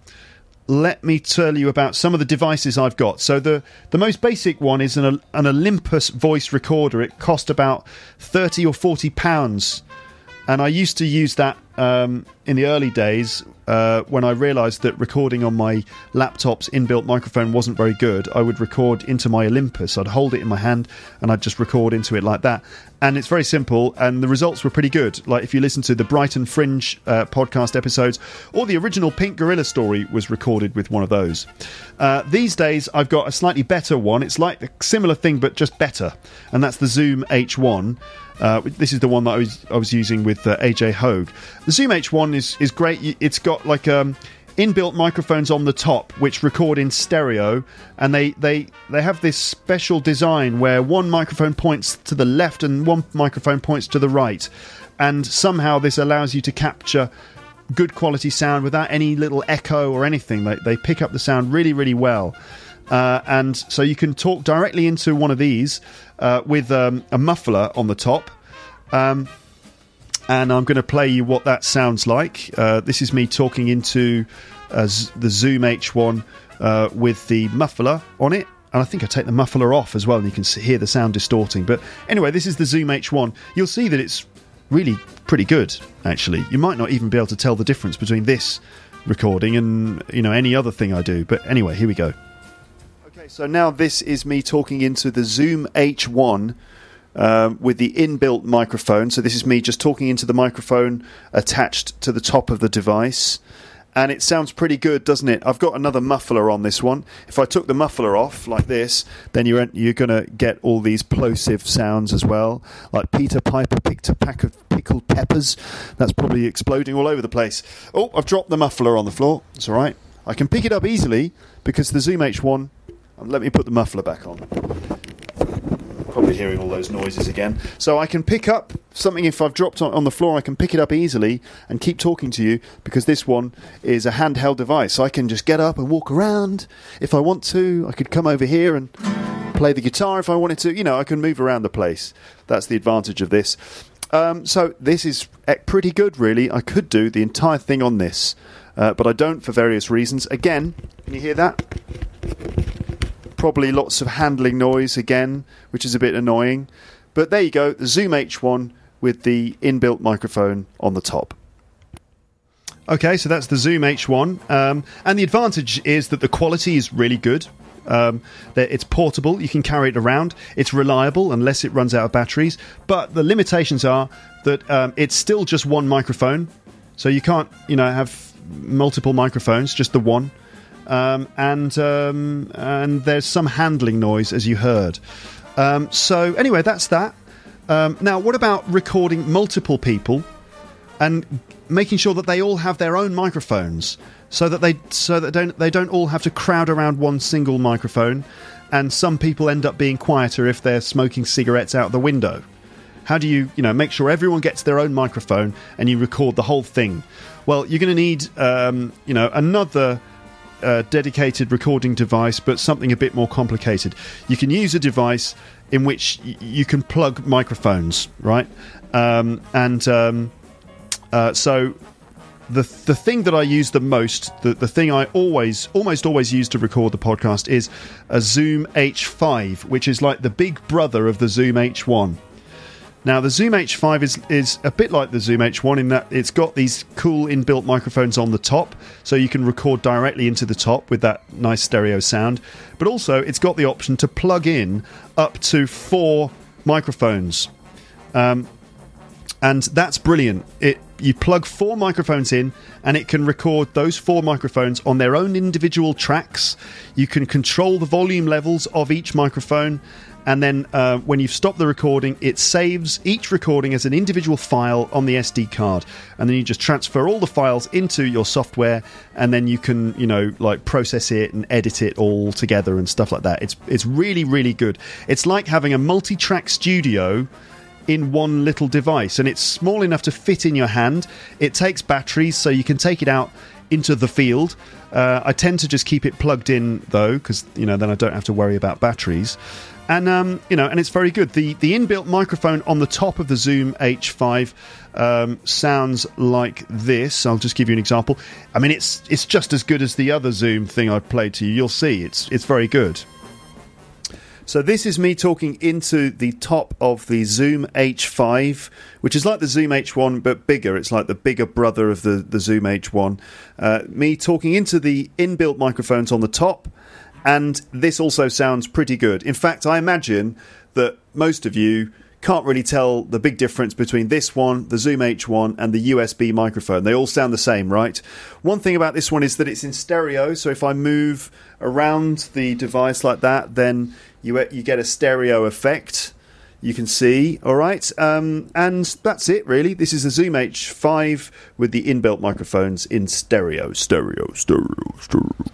Speaker 1: let me tell you about some of the devices I've got. So the the most basic one is an an Olympus voice recorder. It cost about thirty or forty pounds, and I used to use that um, in the early days uh, when I realised that recording on my laptop's inbuilt microphone wasn't very good. I would record into my Olympus. I'd hold it in my hand and I'd just record into it like that. And it's very simple, and the results were pretty good. Like if you listen to the Brighton Fringe uh, podcast episodes, or the original Pink Gorilla story was recorded with one of those. Uh, these days, I've got a slightly better one. It's like a similar thing, but just better, and that's the Zoom H1. Uh, this is the one that I was I was using with uh, AJ Hogue. The Zoom H1 is is great. It's got like um, inbuilt microphones on the top which record in stereo, and they they they have this special design where one microphone points to the left and one microphone points to the right, and somehow this allows you to capture good quality sound without any little echo or anything. They they pick up the sound really really well. Uh, and so you can talk directly into one of these uh, with um, a muffler on the top. Um, and I'm going to play you what that sounds like. Uh, this is me talking into uh, the Zoom H1 uh, with the muffler on it. And I think I take the muffler off as well, and you can hear the sound distorting. But anyway, this is the Zoom H1. You'll see that it's really pretty good, actually. You might not even be able to tell the difference between this recording and you know any other thing I do. But anyway, here we go. Okay, so now this is me talking into the Zoom H1 um, with the inbuilt microphone. So this is me just talking into the microphone attached to the top of the device. And it sounds pretty good, doesn't it? I've got another muffler on this one. If I took the muffler off like this, then you're you're going to get all these plosive sounds as well, like Peter Piper picked a pack of pickled peppers. That's probably exploding all over the place. Oh, I've dropped the muffler on the floor. It's all right. I can pick it up easily because the Zoom H1. Let me put the muffler back on probably hearing all those noises again. So I can pick up something if I've dropped on, on the floor, I can pick it up easily and keep talking to you because this one is a handheld device. So I can just get up and walk around if I want to. I could come over here and play the guitar if I wanted to. You know, I can move around the place. That's the advantage of this. Um, so this is pretty good, really. I could do the entire thing on this, uh, but I don't for various reasons. Again, can you hear that? Probably lots of handling noise again, which is a bit annoying. But there you go, the Zoom H1 with the inbuilt microphone on the top. Okay, so that's the Zoom H1. Um, and the advantage is that the quality is really good. Um, it's portable, you can carry it around. It's reliable unless it runs out of batteries. But the limitations are that um, it's still just one microphone. So you can't, you know, have multiple microphones, just the one um, and um, and there's some handling noise as you heard. Um, so anyway, that's that. Um, now, what about recording multiple people and making sure that they all have their own microphones, so that they so that don't they don't all have to crowd around one single microphone, and some people end up being quieter if they're smoking cigarettes out the window. How do you, you know, make sure everyone gets their own microphone and you record the whole thing? Well, you're going to need, um, you know, another uh, dedicated recording device, but something a bit more complicated. You can use a device in which you can plug microphones, right? Um, and um, uh, so the the thing that I use the most, the, the thing I always almost always use to record the podcast is a Zoom H5, which is like the big brother of the Zoom H1. Now, the Zoom H5 is, is a bit like the Zoom H1 in that it's got these cool inbuilt microphones on the top, so you can record directly into the top with that nice stereo sound. But also, it's got the option to plug in up to four microphones. Um, and that's brilliant. It you plug four microphones in and it can record those four microphones on their own individual tracks. You can control the volume levels of each microphone and then uh, when you've stopped the recording, it saves each recording as an individual file on the SD card, and then you just transfer all the files into your software, and then you can, you know, like process it and edit it all together and stuff like that. It's it's really really good. It's like having a multi-track studio in one little device, and it's small enough to fit in your hand. It takes batteries, so you can take it out into the field. Uh, I tend to just keep it plugged in though, because you know then I don't have to worry about batteries and um, you know, and it's very good. The the inbuilt microphone on the top of the Zoom H5 um, sounds like this. I'll just give you an example. I mean, it's it's just as good as the other Zoom thing I played to you. You'll see, it's it's very good. So this is me talking into the top of the Zoom H5, which is like the Zoom H1 but bigger. It's like the bigger brother of the the Zoom H1. Uh, me talking into the inbuilt microphones on the top and this also sounds pretty good. In fact, I imagine that most of you can't really tell the big difference between this one, the Zoom H1, and the USB microphone. They all sound the same, right? One thing about this one is that it's in stereo, so if I move around the device like that, then you you get a stereo effect. you can see. All right, um, and that's it really. This is the Zoom H5 with the inbuilt microphones in stereo, stereo, stereo, stereo.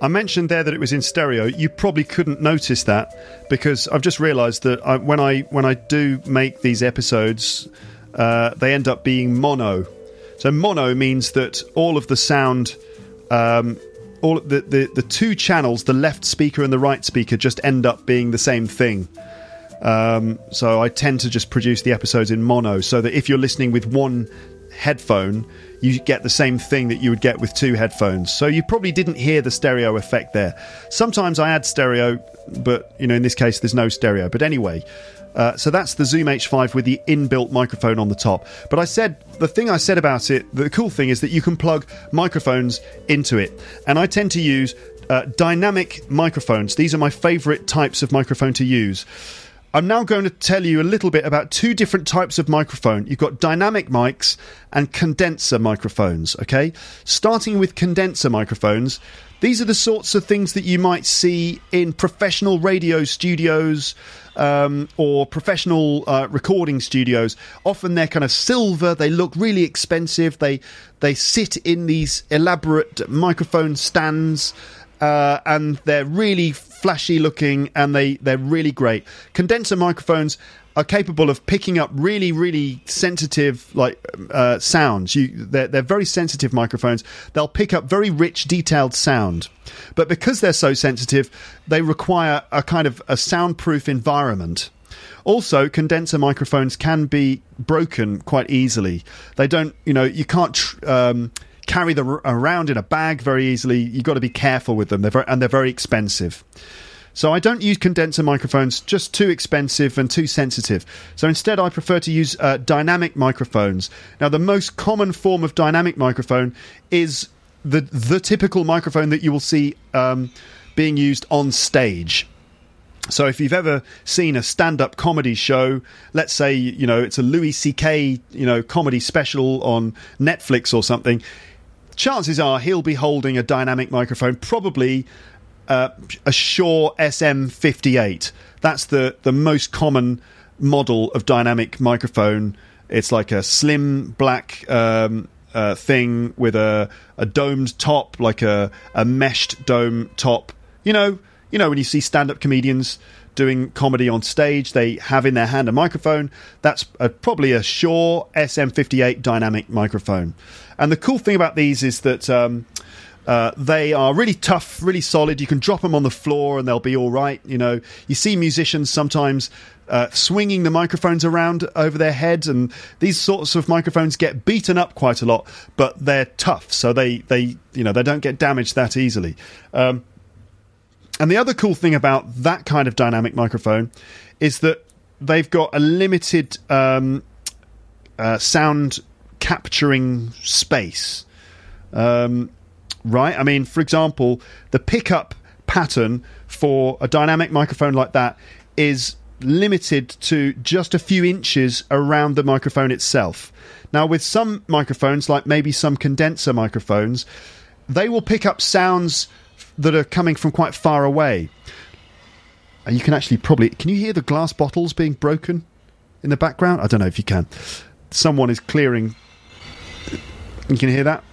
Speaker 1: I mentioned there that it was in stereo. You probably couldn't notice that because I've just realised that I, when I when I do make these episodes, uh, they end up being mono. So mono means that all of the sound, um, all the, the the two channels, the left speaker and the right speaker, just end up being the same thing. Um, so I tend to just produce the episodes in mono, so that if you're listening with one headphone, you get the same thing that you would get with two headphones. So you probably didn't hear the stereo effect there. Sometimes I add stereo, but you know in this case there's no stereo. But anyway, uh, so that's the Zoom H5 with the inbuilt microphone on the top. But I said the thing I said about it, the cool thing is that you can plug microphones into it, and I tend to use uh, dynamic microphones. These are my favourite types of microphone to use. I'm now going to tell you a little bit about two different types of microphone. You've got dynamic mics and condenser microphones, okay? Starting with condenser microphones, these are the sorts of things that you might see in professional radio studios um, or professional uh, recording studios. Often they're kind of silver, they look really expensive, they, they sit in these elaborate microphone stands. Uh, and they're really flashy looking and they, they're really great. Condenser microphones are capable of picking up really, really sensitive like uh, sounds. You, they're, they're very sensitive microphones. They'll pick up very rich, detailed sound. But because they're so sensitive, they require a kind of a soundproof environment. Also, condenser microphones can be broken quite easily. They don't, you know, you can't. Tr- um, carry them around in a bag very easily. You've got to be careful with them, they're very, and they're very expensive. So I don't use condenser microphones, just too expensive and too sensitive. So instead, I prefer to use uh, dynamic microphones. Now, the most common form of dynamic microphone is the the typical microphone that you will see um, being used on stage. So if you've ever seen a stand-up comedy show, let's say you know it's a Louis C.K. you know comedy special on Netflix or something, chances are he'll be holding a dynamic microphone, probably uh, a Shure SM58. That's the, the most common model of dynamic microphone. It's like a slim black um, uh, thing with a, a domed top, like a, a meshed dome top. You know, you know when you see stand-up comedians doing comedy on stage, they have in their hand a microphone. That's a, probably a Shure SM58 dynamic microphone. And the cool thing about these is that um, uh, they are really tough, really solid. You can drop them on the floor and they'll be all right. You know, you see musicians sometimes uh, swinging the microphones around over their heads, and these sorts of microphones get beaten up quite a lot, but they're tough, so they they you know they don't get damaged that easily. Um, and the other cool thing about that kind of dynamic microphone is that they've got a limited um, uh, sound capturing space. Um, right? I mean, for example, the pickup pattern for a dynamic microphone like that is limited to just a few inches around the microphone itself. Now, with some microphones, like maybe some condenser microphones, they will pick up sounds that are coming from quite far away. And you can actually probably can you hear the glass bottles being broken in the background? I don't know if you can. Someone is clearing. You can hear that.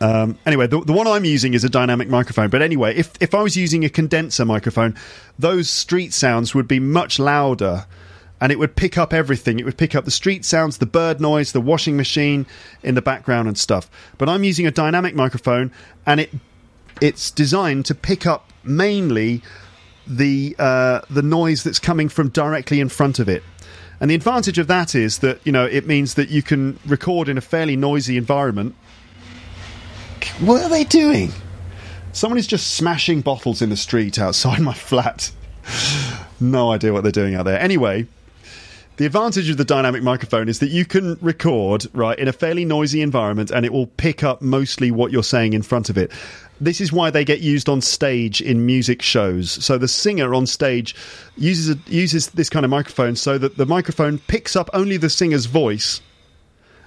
Speaker 1: Um, anyway, the, the one I'm using is a dynamic microphone. But anyway, if if I was using a condenser microphone, those street sounds would be much louder and it would pick up everything. It would pick up the street sounds, the bird noise, the washing machine in the background and stuff. But I'm using a dynamic microphone, and it it's designed to pick up mainly the uh, the noise that's coming from directly in front of it. And the advantage of that is that you know it means that you can record in a fairly noisy environment. What are they doing? Someone is just smashing bottles in the street outside my flat. no idea what they're doing out there. Anyway, the advantage of the dynamic microphone is that you can record right in a fairly noisy environment and it will pick up mostly what you're saying in front of it. This is why they get used on stage in music shows. So the singer on stage uses a, uses this kind of microphone so that the microphone picks up only the singer's voice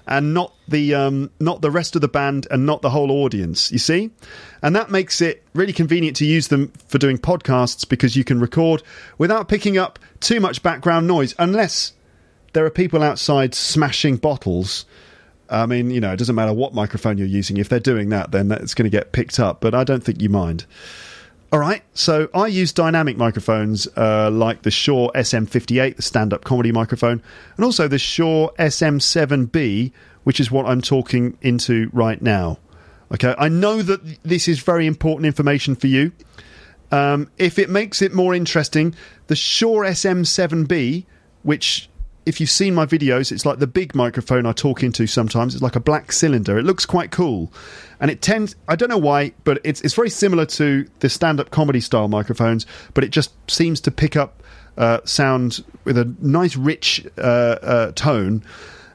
Speaker 1: and not the um, not the rest of the band and not the whole audience. You see, and that makes it really convenient to use them for doing podcasts because you can record without picking up too much background noise, unless there are people outside smashing bottles. I mean, you know, it doesn't matter what microphone you're using. If they're doing that, then it's going to get picked up. But I don't think you mind. All right, so I use dynamic microphones uh, like the Shure SM58, the stand up comedy microphone, and also the Shure SM7B, which is what I'm talking into right now. Okay, I know that this is very important information for you. Um, if it makes it more interesting, the Shure SM7B, which if you've seen my videos, it's like the big microphone I talk into sometimes. It's like a black cylinder. It looks quite cool. And it tends, I don't know why, but it's, it's very similar to the stand up comedy style microphones, but it just seems to pick up uh, sound with a nice, rich uh, uh, tone.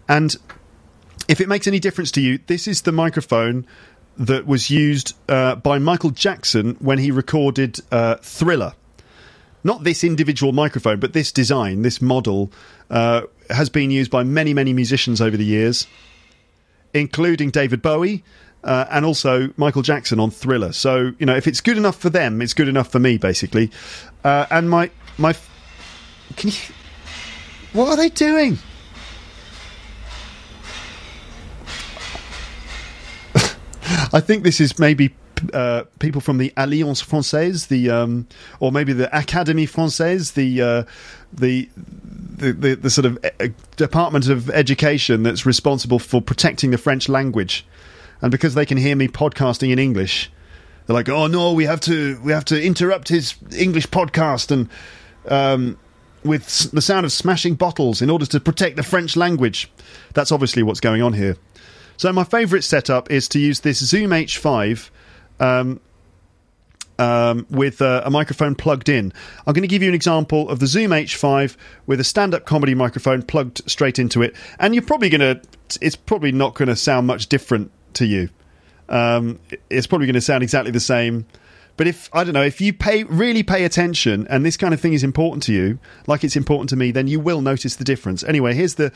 Speaker 1: And if it makes any difference to you, this is the microphone that was used uh, by Michael Jackson when he recorded uh, Thriller not this individual microphone, but this design, this model, uh, has been used by many, many musicians over the years, including David Bowie. Uh, and also Michael Jackson on Thriller. So you know, if it's good enough for them, it's good enough for me, basically. Uh, and my my, can you? What are they doing? I think this is maybe uh, people from the Alliance Française, the um, or maybe the Académie Française, the, uh, the, the, the the sort of department of education that's responsible for protecting the French language, and because they can hear me podcasting in English, they're like, "Oh no, we have to we have to interrupt his English podcast and." Um, with the sound of smashing bottles in order to protect the French language. That's obviously what's going on here. So my favourite setup is to use this Zoom H5 um, um, with uh, a microphone plugged in. I'm going to give you an example of the Zoom H5 with a stand up comedy microphone plugged straight into it. And you're probably going to, it's probably not going to sound much different to you. Um, it's probably going to sound exactly the same. But if I don't know, if you pay really pay attention and this kind of thing is important to you, like it's important to me, then you will notice the difference. Anyway, here's the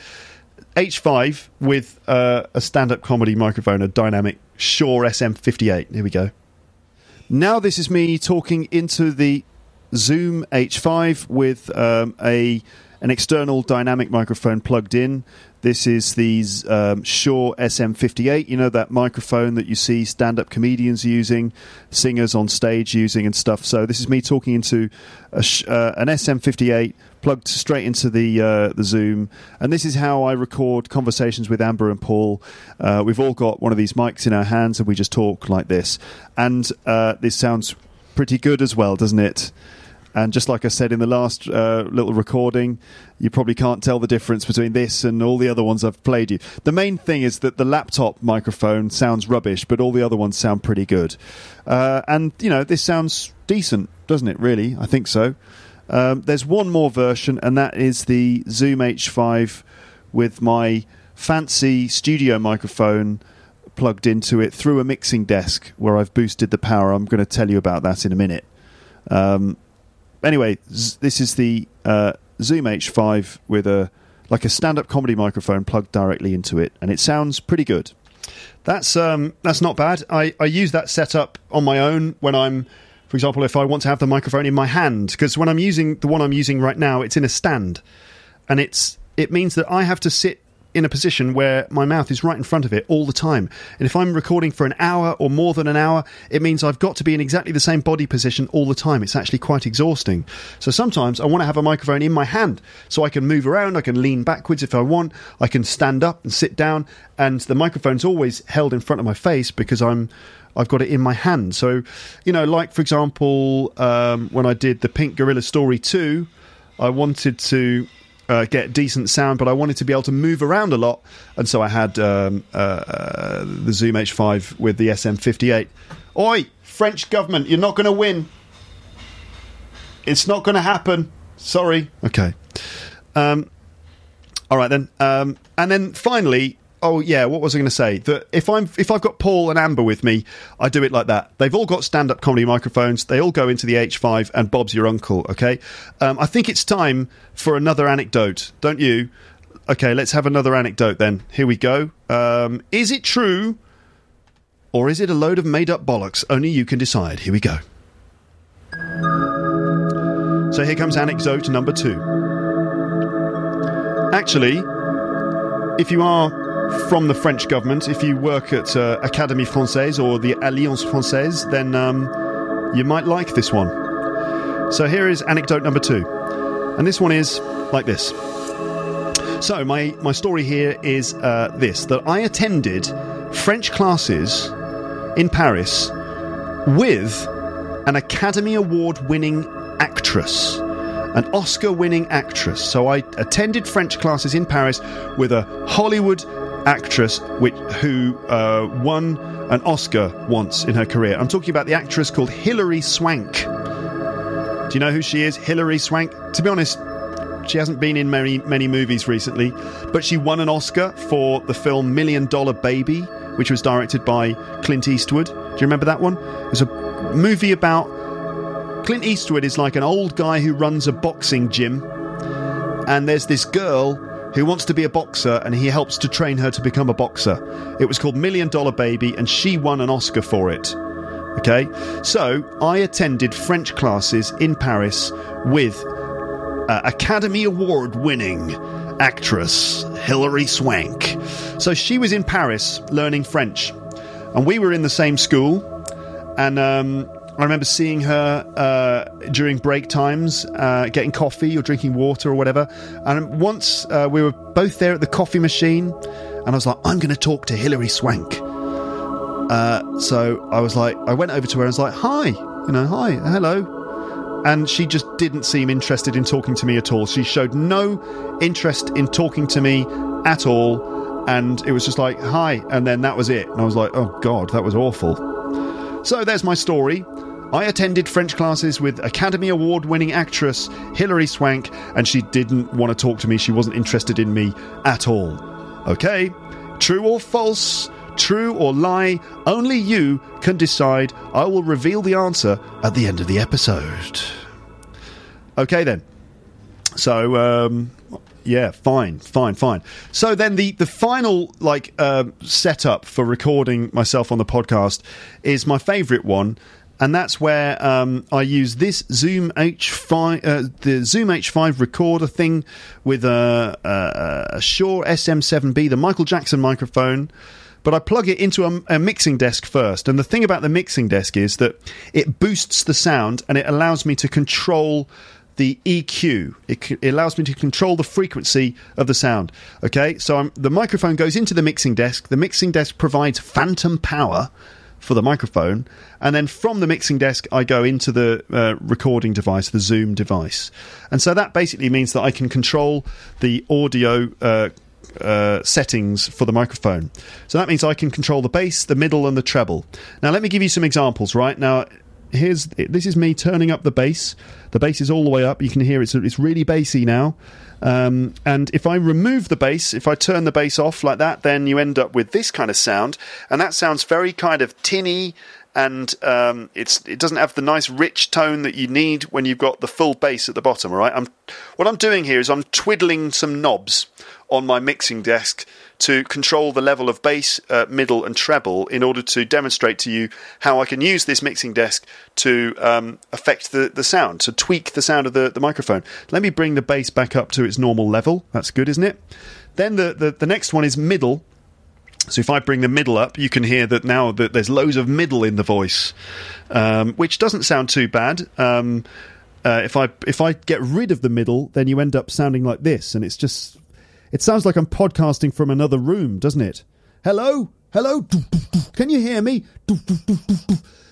Speaker 1: H5 with uh, a stand-up comedy microphone, a dynamic Shure SM58. Here we go. Now this is me talking into the Zoom H5 with um, a an external dynamic microphone plugged in. This is the um, Shure SM58. You know that microphone that you see stand-up comedians using, singers on stage using, and stuff. So this is me talking into a, uh, an SM58 plugged straight into the uh, the Zoom, and this is how I record conversations with Amber and Paul. Uh, we've all got one of these mics in our hands, and we just talk like this. And uh, this sounds pretty good as well, doesn't it? And just like I said in the last uh, little recording, you probably can't tell the difference between this and all the other ones I've played you. The main thing is that the laptop microphone sounds rubbish, but all the other ones sound pretty good. Uh, and, you know, this sounds decent, doesn't it, really? I think so. Um, there's one more version, and that is the Zoom H5 with my fancy studio microphone plugged into it through a mixing desk where I've boosted the power. I'm going to tell you about that in a minute. Um, anyway, z- this is the uh, Zoom H5 with a like a stand-up comedy microphone plugged directly into it, and it sounds pretty good. That's um, that's not bad. I, I use that setup on my own when I'm, for example, if I want to have the microphone in my hand, because when I'm using the one I'm using right now, it's in a stand, and it's it means that I have to sit in a position where my mouth is right in front of it all the time. And if I'm recording for an hour or more than an hour, it means I've got to be in exactly the same body position all the time. It's actually quite exhausting. So sometimes I want to have a microphone in my hand so I can move around, I can lean backwards if I want, I can stand up and sit down, and the microphone's always held in front of my face because I'm I've got it in my hand. So, you know, like for example, um, when I did the Pink Gorilla Story 2, I wanted to uh, get decent sound, but I wanted to be able to move around a lot, and so I had um, uh, uh the Zoom H5 with the SM58. Oi, French government, you're not going to win. It's not going to happen. Sorry. Okay. Um, all right then. Um, and then finally, Oh yeah, what was I going to say? That if I'm if I've got Paul and Amber with me, I do it like that. They've all got stand-up comedy microphones. They all go into the H5, and Bob's your uncle. Okay, um, I think it's time for another anecdote, don't you? Okay, let's have another anecdote then. Here we go. Um, is it true or is it a load of made up bollocks? Only you can decide. Here we go. So here comes anecdote number two. Actually, if you are from the French government, if you work at uh, Académie Française or the Alliance Française, then um, you might like this one. So here is anecdote number two. And this one is like this. So my, my story here is uh, this that I attended French classes in Paris with an Academy Award winning actress, an Oscar winning actress. So I attended French classes in Paris with a Hollywood actress which, who uh, won an Oscar once in her career. I'm talking about the actress called Hilary Swank. Do you know who she is? Hilary Swank. To be honest, she hasn't been in many many movies recently, but she won an Oscar for the film Million Dollar Baby, which was directed by Clint Eastwood. Do you remember that one? It was a movie about Clint Eastwood is like an old guy who runs a boxing gym, and there's this girl who wants to be a boxer and he helps to train her to become a boxer. It was called Million Dollar Baby, and she won an Oscar for it. Okay, so I attended French classes in Paris with uh, Academy Award winning actress Hilary Swank. So she was in Paris learning French, and we were in the same school. And um, I remember seeing her uh, during break times, uh, getting coffee or drinking water or whatever. And once uh, we were both there at the coffee machine, and I was like, I'm going to talk to Hilary Swank. Uh, so I was like, I went over to her and was like, hi, you know, hi, hello. And she just didn't seem interested in talking to me at all. She showed no interest in talking to me at all. And it was just like, hi. And then that was it. And I was like, oh God, that was awful. So there's my story. I attended French classes with Academy Award winning actress Hilary Swank, and she didn't want to talk to me. She wasn't interested in me at all. Okay, true or false? True or lie? Only you can decide. I will reveal the answer at the end of the episode. Okay, then. So, um, yeah, fine, fine, fine. So then the the final like um, setup for recording myself on the podcast is my favourite one, and that's where um, I use this Zoom H5, uh, the Zoom H5 recorder thing with a, a, a Shure SM7B, the Michael Jackson microphone. But I plug it into a, a, mixing desk first, and the thing about the mixing desk is that it boosts the sound and it allows me to control the EQ. It, it, allows me to control the frequency of the sound. Okay, so I'm, the microphone goes into the mixing desk. The mixing desk provides phantom power for the microphone, and then from the mixing desk, I go into the uh, recording device, the Zoom device, and so that basically means that I can control the audio. Uh, uh, settings for the microphone. So that means I can control the bass, the middle, and the treble. Now, let me give you some examples, right? Now, here's this is me turning up the bass. The bass is all the way up. You can hear it's it's really bassy now. Um, and if I remove the bass, if I turn the bass off like that, then you end up with this kind of sound, and that sounds very kind of tinny and um, it's it doesn't have the nice rich tone that you need when you've got the full bass at the bottom. All right, I'm what I'm doing here is I'm twiddling some knobs on my mixing desk to control the level of bass, uh, middle, and treble in order to demonstrate to you how I can use this mixing desk to um, affect the, the sound, to tweak the sound of the, the microphone. Let me bring the bass back up to its normal level. That's good, isn't it? Then the, the, the next one is middle. So if I bring the middle up, you can hear that now that there's loads of middle in the voice, um, which doesn't sound too bad. Um, uh, if I if I get rid of the middle, then you end up sounding like this, and it's just it sounds like I'm podcasting from another room, doesn't it? Hello? Hello? Can you hear me?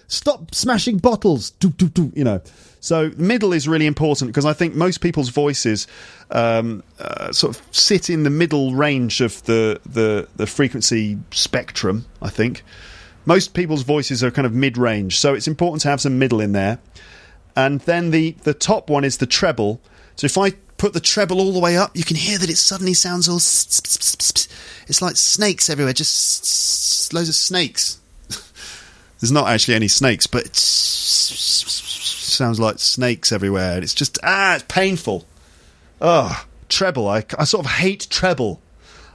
Speaker 1: Stop smashing bottles. You know. So middle is really important because I think most people's voices um, uh, sort of sit in the middle range of the, the the frequency spectrum. I think most people's voices are kind of mid range, so it's important to have some middle in there. And then the the top one is the treble. So if I put the treble all the way up, you can hear that it suddenly sounds all. It's like snakes everywhere, just loads of snakes. There's not actually any snakes, but it sounds like snakes everywhere. And it's just, ah, it's painful. Oh, treble. I, I sort of hate treble.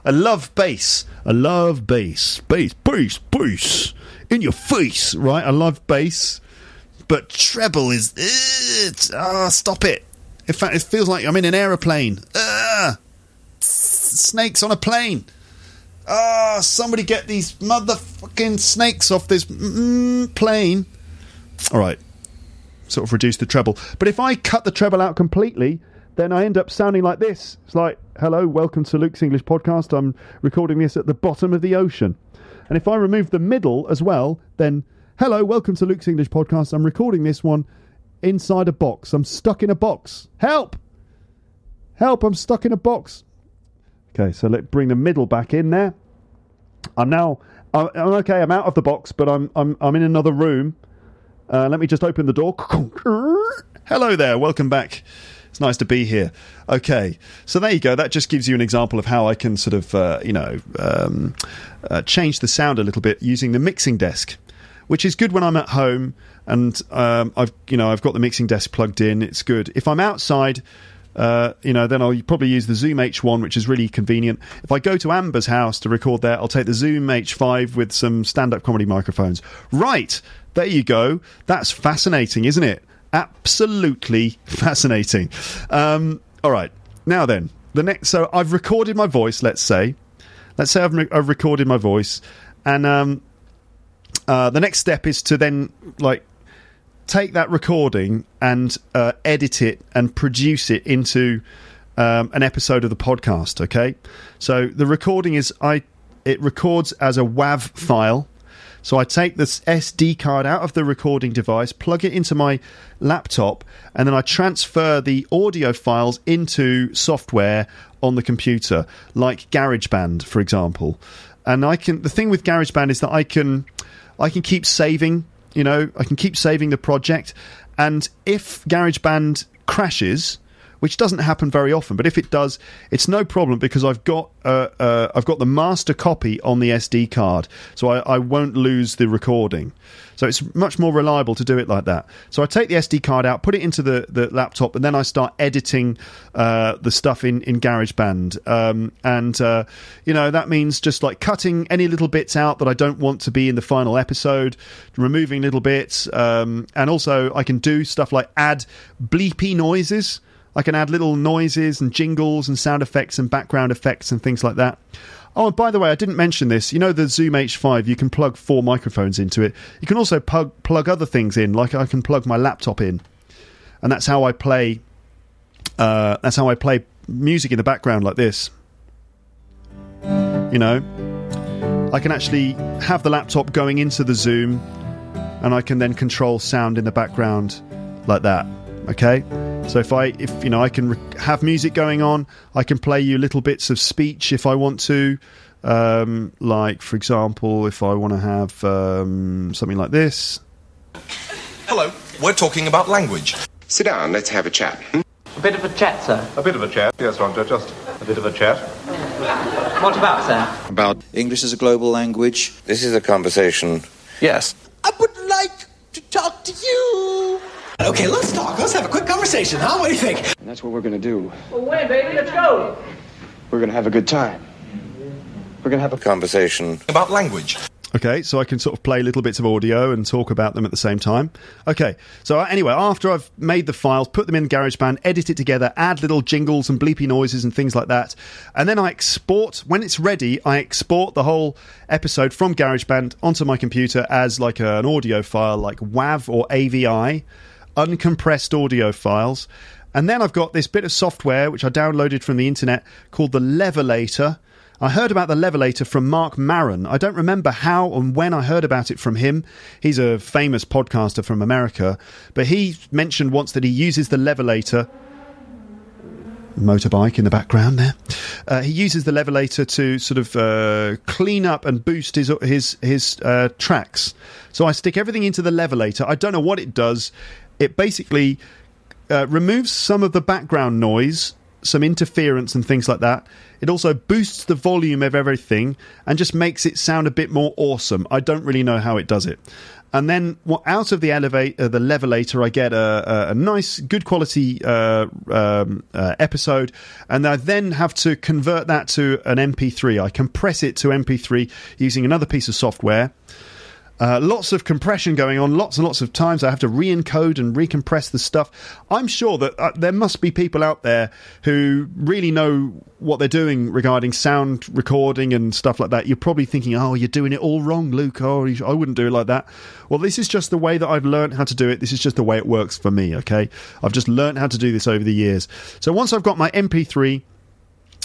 Speaker 1: I love bass. I love bass. Bass, bass, bass. In your face, right? I love bass. But treble is. It's, ah, stop it. In fact, it feels like I'm in an aeroplane. Ah, snakes on a plane. Ah, somebody get these motherfucking snakes off this mm, plane. All right. Sort of reduce the treble. But if I cut the treble out completely, then I end up sounding like this. It's like, hello, welcome to Luke's English podcast. I'm recording this at the bottom of the ocean. And if I remove the middle as well, then hello, welcome to Luke's English podcast. I'm recording this one inside a box. I'm stuck in a box. Help! Help, I'm stuck in a box. Okay, so let's bring the middle back in there. I'm now I'm, okay, I'm out of the box, but I'm I'm I'm in another room. Uh, let me just open the door. Hello there, welcome back. It's nice to be here. Okay, so there you go. That just gives you an example of how I can sort of, uh, you know, um, uh, change the sound a little bit using the mixing desk, which is good when I'm at home and um, I've, you know, I've got the mixing desk plugged in. It's good. If I'm outside, uh, you know, then I'll probably use the Zoom H1, which is really convenient. If I go to Amber's house to record there, I'll take the Zoom H5 with some stand-up comedy microphones. Right, there you go. That's fascinating, isn't it? absolutely fascinating. Um, all right, now then, the next. So I've recorded my voice. Let's say, let's say I've, re- I've recorded my voice, and um, uh, the next step is to then like take that recording and uh, edit it and produce it into um, an episode of the podcast. Okay, so the recording is I it records as a WAV file so I take this SD card out of the recording device, plug it into my laptop, and then I transfer the audio files into software on the computer, like GarageBand, for example. And I can the thing with GarageBand is that I can I can keep saving, you know, I can keep saving the project. And if GarageBand crashes, which doesn't happen very often. But if it does, it's no problem because I've got uh, uh, I've got the master copy on the SD card, so I, I won't lose the recording. So it's much more reliable to do it like that. So I take the SD card out, put it into the, the laptop, and then I start editing uh, the stuff in, in GarageBand. Um, and, uh, you know, that means just like cutting any little bits out that I don't want to be in the final episode, removing little bits. Um, and also, I can do stuff like add bleepy noises. I can add little noises and jingles and sound effects and background effects and things like that. Oh, and by the way, I didn't mention this. You know the Zoom H5, you can plug four microphones into it. You can also plug, plug other things in, like I can plug my laptop in. And that's how I play uh, that's how I play music in the background like this. You know, I can actually have the laptop going into the Zoom and I can then control sound in the background like that. Okay? So if I, if you know, I can re- have music going on, I can play you little bits of speech if I want to. Um, like, for example, if I want to have um, something like this.
Speaker 2: Hello, we're talking about language.
Speaker 3: Sit down, let's have a chat. Hmm?
Speaker 4: A bit of a chat, sir.
Speaker 5: A bit of a chat, yes, Roger, just a bit of a chat.
Speaker 4: What about, sir?
Speaker 3: About
Speaker 6: English as a global language.
Speaker 3: this is a conversation.
Speaker 2: Yes.
Speaker 7: I would like to talk to you. Okay, let's talk. Let's have a quick conversation, huh? What do you think?
Speaker 8: And that's what we're gonna do.
Speaker 4: Well, when, baby? Let's go.
Speaker 8: We're gonna have a good time. We're gonna have a
Speaker 3: Conversation.
Speaker 2: About language.
Speaker 1: Okay, so I can sort of play little bits of audio and talk about them at the same time. Okay, so uh, anyway, after I've made the files, put them in GarageBand, edit it together, add little jingles and bleepy noises and things like that, and then I export, when it's ready, I export the whole episode from GarageBand onto my computer as like an audio file, like WAV or AVI, uncompressed audio files. And then I've got this bit of software which I downloaded from the internet called the Levelator. I heard about the Levelator from Mark Maron. I don't remember how and when I heard about it from him. He's a famous podcaster from America, but he mentioned once that he uses the Levelator motorbike in the background there. Uh, he uses the levelator to sort of uh, clean up and boost his his his uh, tracks. So I stick everything into the levelator. I don't know what it does. It basically uh, removes some of the background noise some interference and things like that. It also boosts the volume of everything and just makes it sound a bit more awesome. I don't really know how it does it. And then well, out of the elevator, the levelator, I get a, a, a nice, good quality uh, um, uh, episode, and I then have to convert that to an MP3. I compress it to MP3 using another piece of software. Uh, lots of compression going on, lots and lots of times I have to re encode and recompress the stuff. I'm sure that uh, there must be people out there who really know what they're doing regarding sound recording and stuff like that. You're probably thinking, oh, you're doing it all wrong, Luke. Oh, I wouldn't do it like that. Well, this is just the way that I've learned how to do it. This is just the way it works for me, okay? I've just learned how to do this over the years. So once I've got my MP3,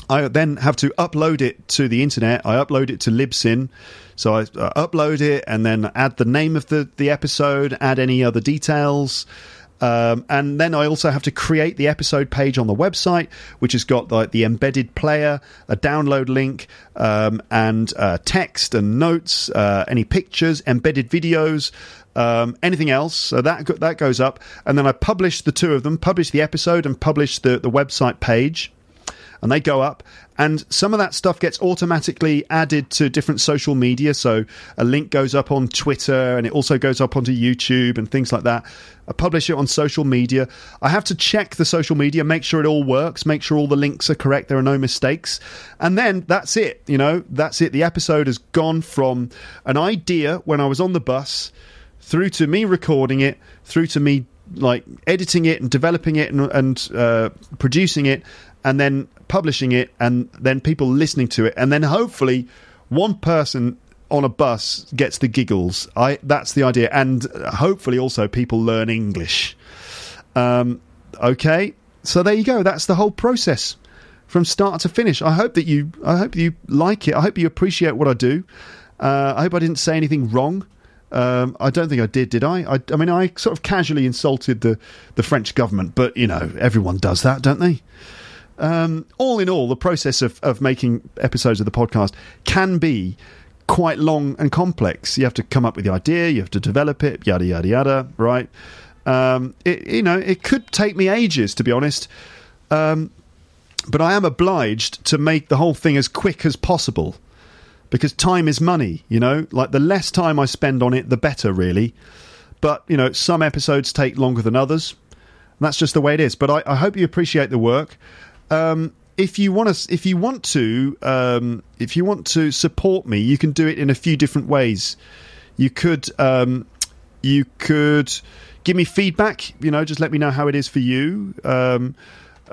Speaker 1: I then have to upload it to the internet. I upload it to Libsyn. So I uh, upload it and then add the name of the, the episode, add any other details. Um, and then I also have to create the episode page on the website, which has got like the embedded player, a download link, um, and uh, text and notes, uh, any pictures, embedded videos, um, anything else. So that that goes up, and then I publish the two of them, publish the episode, and publish the the website page and they go up. And some of that stuff gets automatically added to different social media. So a link goes up on Twitter and it also goes up onto YouTube and things like that. I publish it on social media. I have to check the social media, make sure it all works, make sure all the links are correct, there are no mistakes. And then that's it. You know, that's it. The episode has gone from an idea when I was on the bus through to me recording it, through to me like editing it and developing it and, and uh, producing it and then publishing it and then people listening to it. And then hopefully one person on a bus gets the giggles. I that's the idea. And hopefully also people learn english. Um, okay. So there you go. That's the whole process from start to finish. I hope that you i hope you like it. I hope you appreciate what i do. Uh, i hope i didn't say anything wrong. Um, I don't think I did, did I? I? I mean, I sort of casually insulted the, the French government, but you know, everyone does that, don't they? Um, all in all, the process of, of making episodes of the podcast can be quite long and complex. You have to come up with the idea, you have to develop it, yada yada yada. Right? Um, it, you know, it could take me ages to be honest, um, but I am obliged to make the whole thing as quick as possible because time is money. You know, like the less time I spend on it, the better, really. But you know, some episodes take longer than others. That's just the way it is. But I, I hope you appreciate the work. Um, if you want to, if you want to, um, if you want to support me, you can do it in a few different ways. You could, um, you could give me feedback. You know, just let me know how it is for you. Um,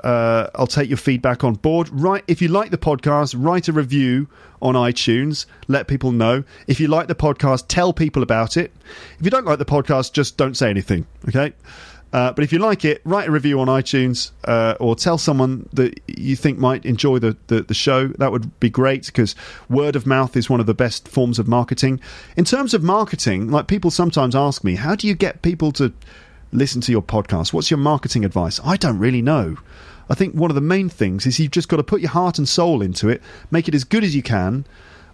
Speaker 1: uh, I'll take your feedback on board. Right, if you like the podcast, write a review on iTunes. Let people know. If you like the podcast, tell people about it. If you don't like the podcast, just don't say anything. Okay. Uh, but if you like it, write a review on iTunes uh, or tell someone that you think might enjoy the, the, the show. That would be great because word of mouth is one of the best forms of marketing. In terms of marketing, like people sometimes ask me, how do you get people to listen to your podcast? What's your marketing advice? I don't really know. I think one of the main things is you've just got to put your heart and soul into it, make it as good as you can,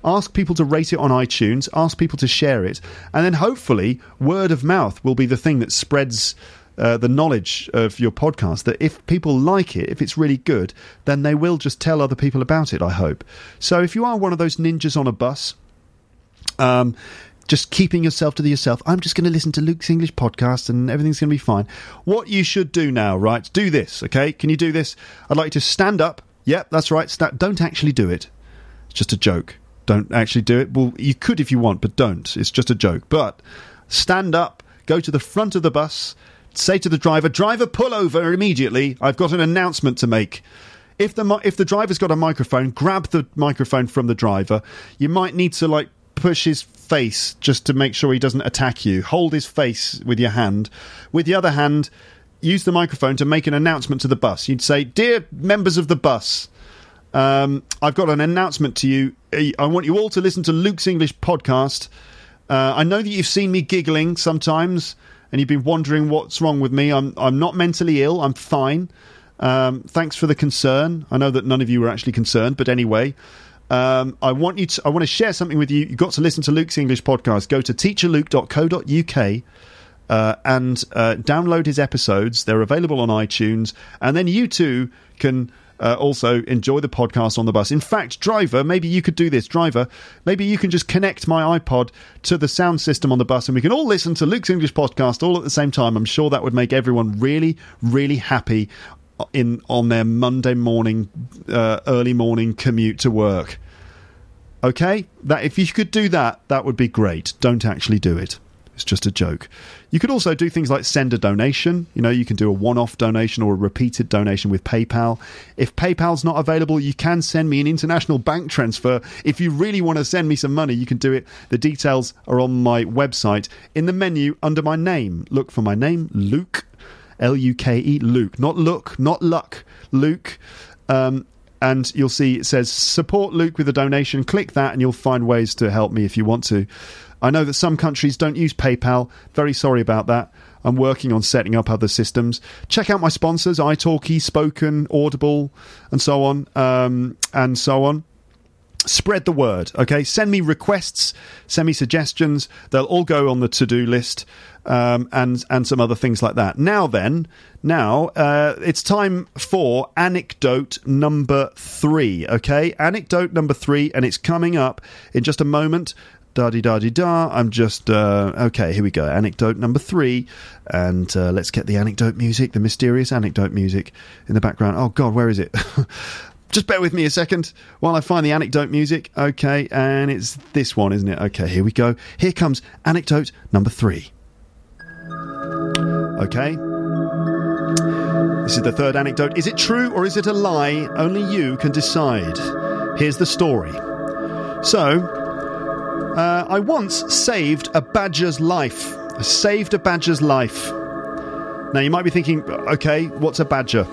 Speaker 1: ask people to rate it on iTunes, ask people to share it, and then hopefully word of mouth will be the thing that spreads uh, the knowledge of your podcast that if people like it, if it's really good, then they will just tell other people about it, I hope. So if you are one of those ninjas on a bus, um, just keeping yourself to yourself, I'm just going to listen to Luke's English podcast and everything's going to be fine. What you should do now, right? Do this, okay? Can you do this? I'd like you to stand up. Yep, that's right. Don't actually do it. It's just a joke. Don't actually do it. Well, you could if you want, but don't. It's just a joke. But stand up, go to the front of the bus, say to the driver, "Driver, pull over immediately. I've got an announcement to make." If the if the driver's got a microphone, grab the microphone from the driver. You might need to like push his face just to make sure he doesn't attack you. Hold his face with your hand. With the other hand, use the microphone to make an announcement to the bus. You'd say, "Dear members of the bus, um, I've got an announcement to you. I want you all to listen to Luke's English podcast. Uh, I know that you've seen me giggling sometimes, and you've been wondering what's wrong with me. I'm I'm not mentally ill. I'm fine. Um, thanks for the concern. I know that none of you were actually concerned, but anyway." Um, I want you to. I want to share something with you. You've got to listen to Luke's English podcast. Go to teacherluke.co.uk uh, and uh, download his episodes. They're available on iTunes, and then you too can Uh, also, enjoy the podcast on the bus. In fact, driver, maybe you could do this. Driver, maybe you can just connect my iPod to the sound system on the bus and we can all listen to Luke's English podcast all at the same time. I'm sure that would make everyone really, really happy in on their Monday morning, uh, early morning commute to work. Okay, that if you could do that, that would be great. Don't actually do it. It's just a joke. You could also do things like send a donation. You know, you can do a one off donation or a repeated donation with PayPal. If PayPal's not available, you can send me an international bank transfer. If you really want to send me some money, you can do it. The details are on my website in the menu under my name. Look for my name, Luke, L U K E, Luke. Not look, not luck, Luke. Um, and you'll see it says support Luke with a donation. Click that, and you'll find ways to help me if you want to. I know that some countries don't use PayPal. Very sorry about that. I'm working on setting up other systems. Check out my sponsors: iTalki, Spoken, Audible, and so on, um, and so on. Spread the word, okay? Send me requests, send me suggestions. They'll all go on the to-do list, um, and and some other things like that. Now then, now uh, it's time for anecdote number three. Okay, anecdote number three, and it's coming up in just a moment da di da di da. I'm just uh, okay. Here we go. Anecdote number three, and uh, let's get the anecdote music, the mysterious anecdote music in the background. Oh God, where is it? just bear with me a second while I find the anecdote music. Okay, and it's this one, isn't it? Okay, here we go. Here comes anecdote number three. Okay. This is the third anecdote. Is it true or is it a lie? Only you can decide. Here's the story. So, uh, I once saved a badger's life. I saved a badger's life. Now, you might be thinking, okay, what's a badger?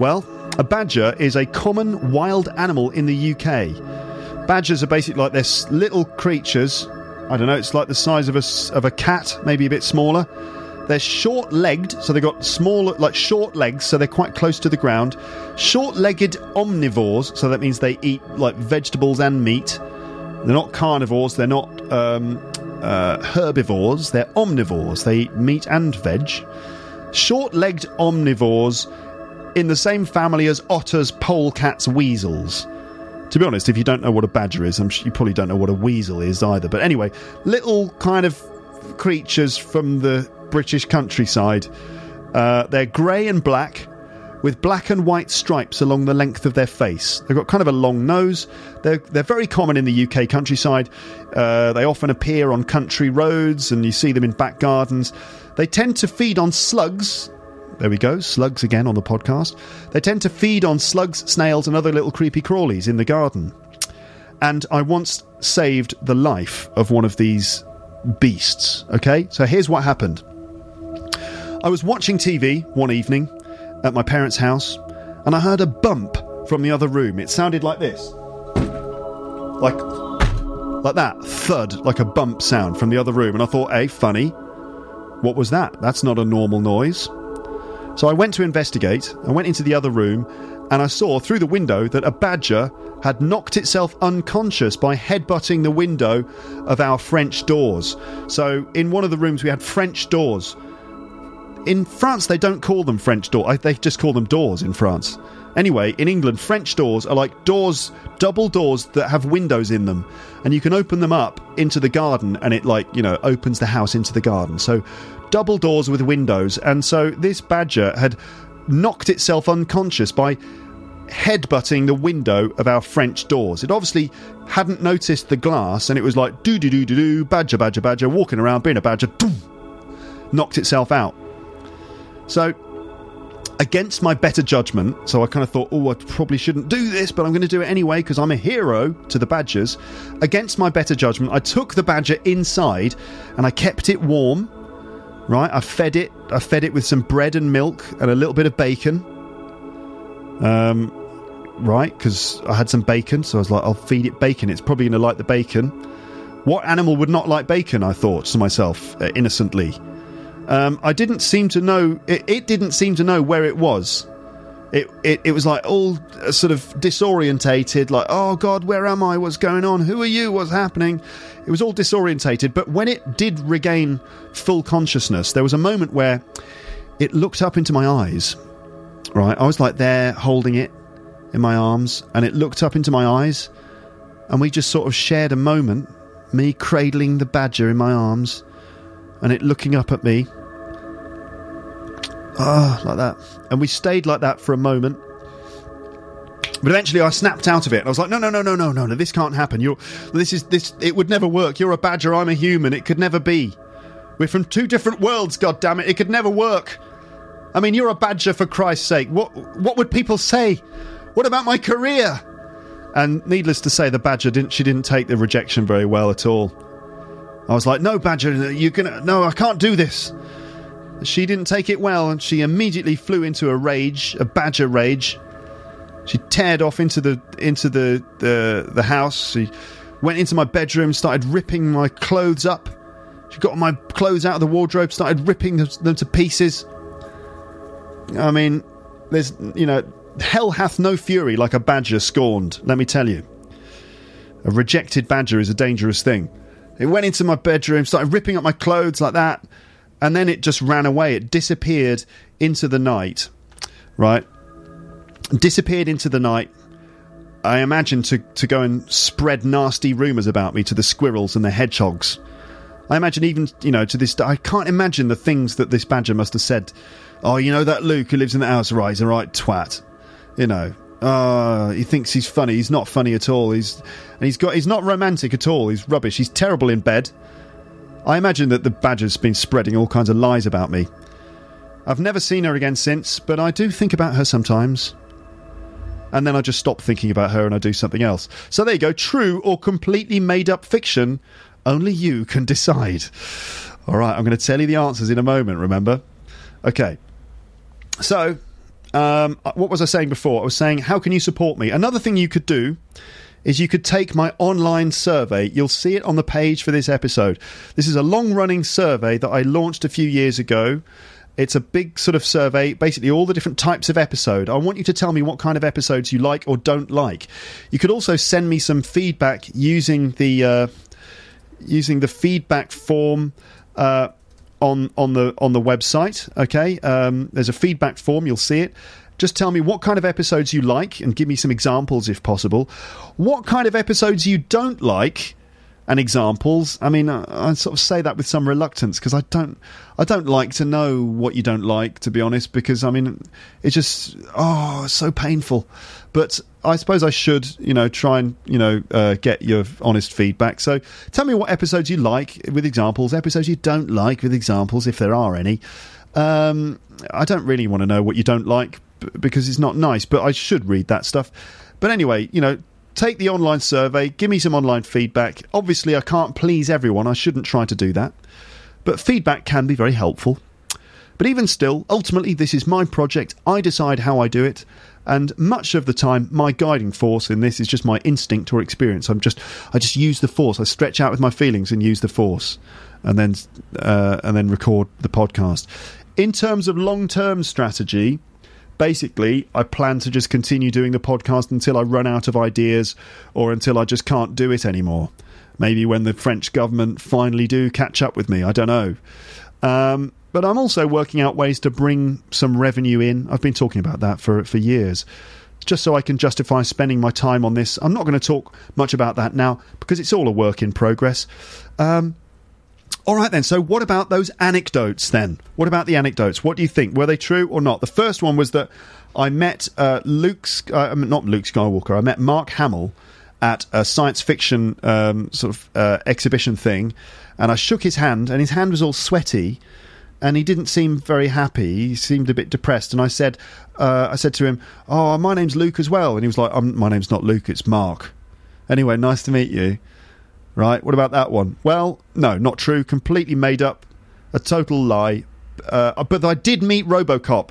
Speaker 1: Well, a badger is a common wild animal in the UK. Badgers are basically like this little creatures. I don't know, it's like the size of a, of a cat, maybe a bit smaller. They're short legged, so they've got small, like short legs, so they're quite close to the ground. Short legged omnivores, so that means they eat like vegetables and meat. They're not carnivores, they're not um, uh, herbivores, they're omnivores. They eat meat and veg. Short legged omnivores in the same family as otters, polecats, weasels. To be honest, if you don't know what a badger is, I'm sure you probably don't know what a weasel is either. But anyway, little kind of creatures from the British countryside. Uh, they're grey and black, with black and white stripes along the length of their face. They've got kind of a long nose. They're they're very common in the UK countryside. Uh, they often appear on country roads, and you see them in back gardens. They tend to feed on slugs. There we go, slugs again on the podcast. They tend to feed on slugs, snails, and other little creepy crawlies in the garden. And I once saved the life of one of these beasts. Okay, so here's what happened. I was watching TV one evening at my parents' house, and I heard a bump from the other room. It sounded like this, like like that thud, like a bump sound from the other room. And I thought, hey, funny. What was that? That's not a normal noise. So I went to investigate. I went into the other room, and I saw through the window that a badger had knocked itself unconscious by headbutting the window of our French doors. So in one of the rooms, we had French doors. In France, they don't call them French doors. They just call them doors in France. Anyway, in England, French doors are like doors, double doors that have windows in them, and you can open them up into the garden, and it like you know opens the house into the garden. So, double doors with windows, and so this badger had knocked itself unconscious by headbutting the window of our French doors. It obviously hadn't noticed the glass, and it was like doo doo doo doo doo, badger badger badger, walking around being a badger, boom, knocked itself out. So, against my better judgment, so I kind of thought, oh, I probably shouldn't do this, but I'm going to do it anyway because I'm a hero to the badgers. Against my better judgment, I took the badger inside and I kept it warm. Right, I fed it. I fed it with some bread and milk and a little bit of bacon. Um, right, because I had some bacon, so I was like, I'll feed it bacon. It's probably going to like the bacon. What animal would not like bacon? I thought to myself uh, innocently. Um, I didn't seem to know. It, it didn't seem to know where it was. It, it it was like all uh, sort of disorientated, like oh god, where am I? What's going on? Who are you? What's happening? It was all disorientated. But when it did regain full consciousness, there was a moment where it looked up into my eyes, right? I was like there holding it in my arms, and it looked up into my eyes, and we just sort of shared a moment, me cradling the badger in my arms, and it looking up at me. Ah, like that. And we stayed like that for a moment. But eventually I snapped out of it. I was like, no, no, no, no, no, no, no, this can't happen. You're, this is, this, it would never work. You're a badger, I'm a human. It could never be. We're from two different worlds, God damn it! It could never work. I mean, you're a badger for Christ's sake. What, what would people say? What about my career? And needless to say, the badger didn't, she didn't take the rejection very well at all. I was like, no, badger, you're gonna, no, I can't do this. She didn't take it well, and she immediately flew into a rage, a badger rage. She teared off into the into the the, the house. She went into my bedroom, started ripping my clothes up. She got my clothes out of the wardrobe, started ripping them, them to pieces. I mean, there's you know, hell hath no fury like a badger scorned. Let me tell you, a rejected badger is a dangerous thing. It went into my bedroom, started ripping up my clothes like that and then it just ran away. It disappeared into the night, right? Disappeared into the night. I imagine to, to go and spread nasty rumours about me to the squirrels and the hedgehogs. I imagine even, you know, to this day, I can't imagine the things that this badger must have said. Oh, you know that Luke who lives in the house, right? He's a right twat. You know, uh, he thinks he's funny. He's not funny at all. He's and he's got he's not romantic at all. He's rubbish. He's terrible in bed. I imagine that the badger's been spreading all kinds of lies about me. I've never seen her again since, but I do think about her sometimes. And then I just stop thinking about her and I do something else. So there you go. True or completely made up fiction. Only you can decide. All right, I'm going to tell you the answers in a moment, remember? Okay. So, um, what was I saying before? I was saying, how can you support me? Another thing you could do is you could take my online survey. You'll see it on the page for this episode. This is a long running survey that I launched a few years ago. It's a big sort of survey, basically all the different types of episode. I want you to tell me what kind of episodes you like or don't like. You could also send me some feedback using the uh, using the feedback form uh, on on the on the website. Okay, um, there's a feedback form. You'll see it. Just tell me what kind of episodes you like and give me some examples if possible. What kind of episodes you don't like and examples. I mean, I, I sort of say that with some reluctance because I don't, I don't like to know what you don't like, to be honest. Because I mean, it's just oh, so painful. But I suppose I should, you know, try and you know uh, get your honest feedback. So tell me what episodes you like with examples, episodes you don't like with examples, if there are any. Um, I don't really want to know what you don't like because it's not nice, but I should read that stuff. But anyway, you know, take the online survey, give me some online feedback. Obviously, I can't please everyone, I shouldn't try to do that. But feedback can be very helpful. But even still, ultimately, this is my project. I decide how I do it. And much of the time, my guiding force in this is just my instinct or experience. I'm just, I just use the force. I stretch out with my feelings and use the force, and then, uh, and then record the podcast. In terms of long-term strategy, basically, I plan to just continue doing the podcast until I run out of ideas or until I just can't do it anymore. Maybe when the French government finally do catch up with me. I don't know. Um, but I'm also working out ways to bring some revenue in. I've been talking about that for for years, just so I can justify spending my time on this. I'm not going to talk much about that now because it's all a work in progress. Um, all right, then. So, what about those anecdotes then? What about the anecdotes? What do you think? Were they true or not? The first one was that I met uh, Luke, uh, not Luke Skywalker, I met Mark Hamill at a science fiction um, sort of uh, exhibition thing, and I shook his hand, and his hand was all sweaty. And he didn't seem very happy. He seemed a bit depressed. And I said, uh, I said to him, "Oh, my name's Luke as well." And he was like, um, "My name's not Luke. It's Mark." Anyway, nice to meet you. Right? What about that one? Well, no, not true. Completely made up. A total lie. Uh, but I did meet Robocop.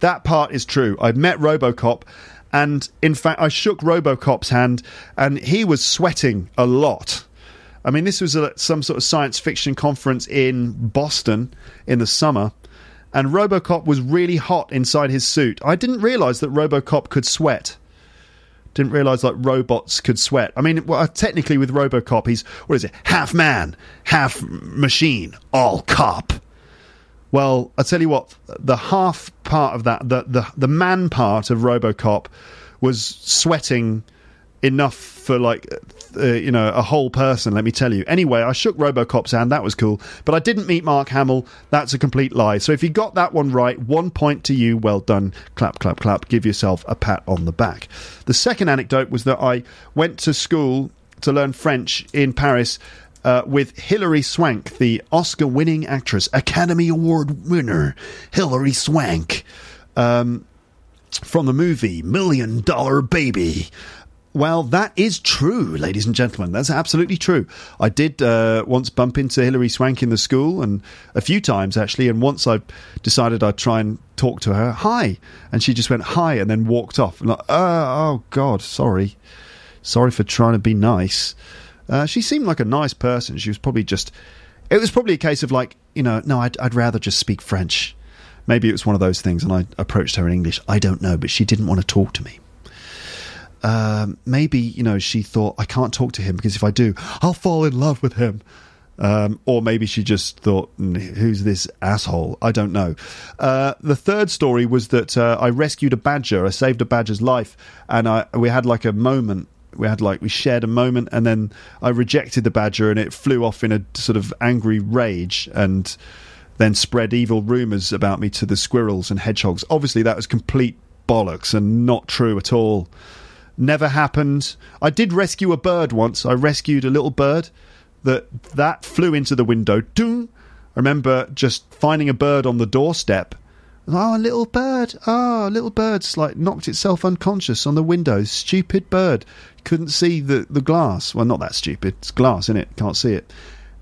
Speaker 1: That part is true. I met Robocop, and in fact, I shook Robocop's hand, and he was sweating a lot. I mean, this was a, some sort of science fiction conference in Boston in the summer, and Robocop was really hot inside his suit. I didn't realize that Robocop could sweat. Didn't realize like robots could sweat. I mean, well, uh, technically with RoboCop, he's what is it? Half man, half machine, all cop. Well, I tell you what, the half part of that, the the the man part of RoboCop, was sweating enough for like uh, you know a whole person let me tell you. Anyway i shook robocop's hand that was cool. But i didn't meet mark hamill. That's a complete lie. So if you got that one right one point to you. Well done. Clap clap clap. Give yourself a pat on the back. The second anecdote was that i went to school to learn french in paris uh, with Hilary Swank, the Oscar winning actress, Academy Award winner, Hilary Swank, um, from the movie Million Dollar Baby. Well, that is true, ladies and gentlemen. That's absolutely true. I did uh, once bump into Hilary Swank in the school, and a few times actually. And once I decided I'd try and talk to her, hi, and she just went hi, and then walked off. I'm like, oh, oh God, sorry, sorry for trying to be nice. Uh, she seemed like a nice person. She was probably just. It was probably a case of like, you know, no, I'd, I'd rather just speak French. Maybe it was one of those things, and I approached her in English. I don't know, but she didn't want to talk to me. Um, maybe you know she thought I can't talk to him because if I do, I'll fall in love with him. Um, or maybe she just thought, "Who's this asshole?" I don't know. Uh, the third story was that uh, I rescued a badger. I saved a badger's life, and I we had like a moment. We had like we shared a moment, and then I rejected the badger, and it flew off in a sort of angry rage, and then spread evil rumours about me to the squirrels and hedgehogs. Obviously, that was complete bollocks and not true at all never happened. I did rescue a bird once. I rescued a little bird that that flew into the window. Doom. I remember just finding a bird on the doorstep. Oh, ah, a little bird. Oh, a little bird's like knocked itself unconscious on the window. Stupid bird. Couldn't see the, the glass. Well, not that stupid. It's glass, in it? Can't see it.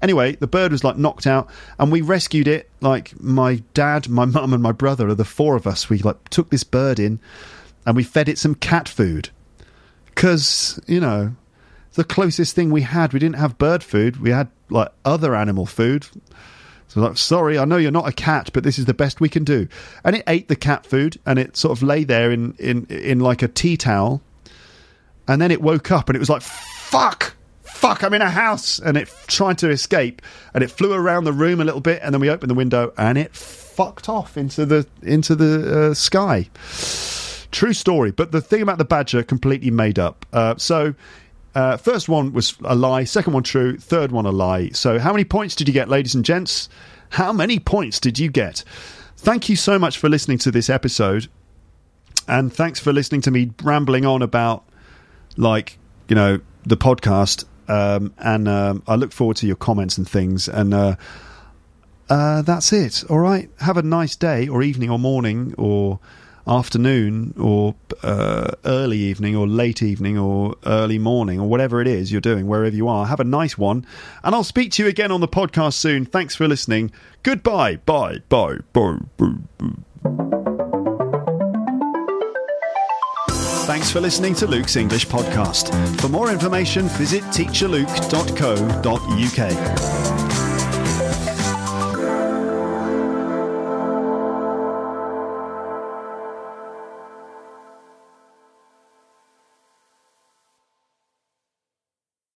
Speaker 1: Anyway, the bird was like knocked out, and we rescued it. Like my dad, my mum, and my brother are the four of us. We like took this bird in, and we fed it some cat food because you know the closest thing we had we didn't have bird food. We had like other animal food. So like sorry i know you're not a cat but this is the best we can do and it ate the cat food and it sort of lay there in in in like a tea towel. And then it woke up and it was like fuck! Fuck i'm in a house! And it tried to escape and it flew around the room a little bit and then we opened the window and it fucked off into the into the uh, sky True story. But the thing about the badger, completely made up. Uh, so. Uh, first one was a lie, second one true, third one a lie. So, how many points did you get, ladies and gents? How many points did you get? Thank you so much for listening to this episode. And thanks for listening to me rambling on about, like, you know, the podcast. Um, and um, I look forward to your comments and things. And uh, uh, that's it. All right. Have a nice day or evening or morning or afternoon or uh, early evening or late evening or early morning or whatever it is you're doing, wherever you are. Have a nice one. And I'll speak to you again on the podcast soon. Thanks for listening. Goodbye. Bye. Bye. Bye. Bye. Thanks for listening to Luke's English Podcast. For more information, visit teacherluke.co.uk.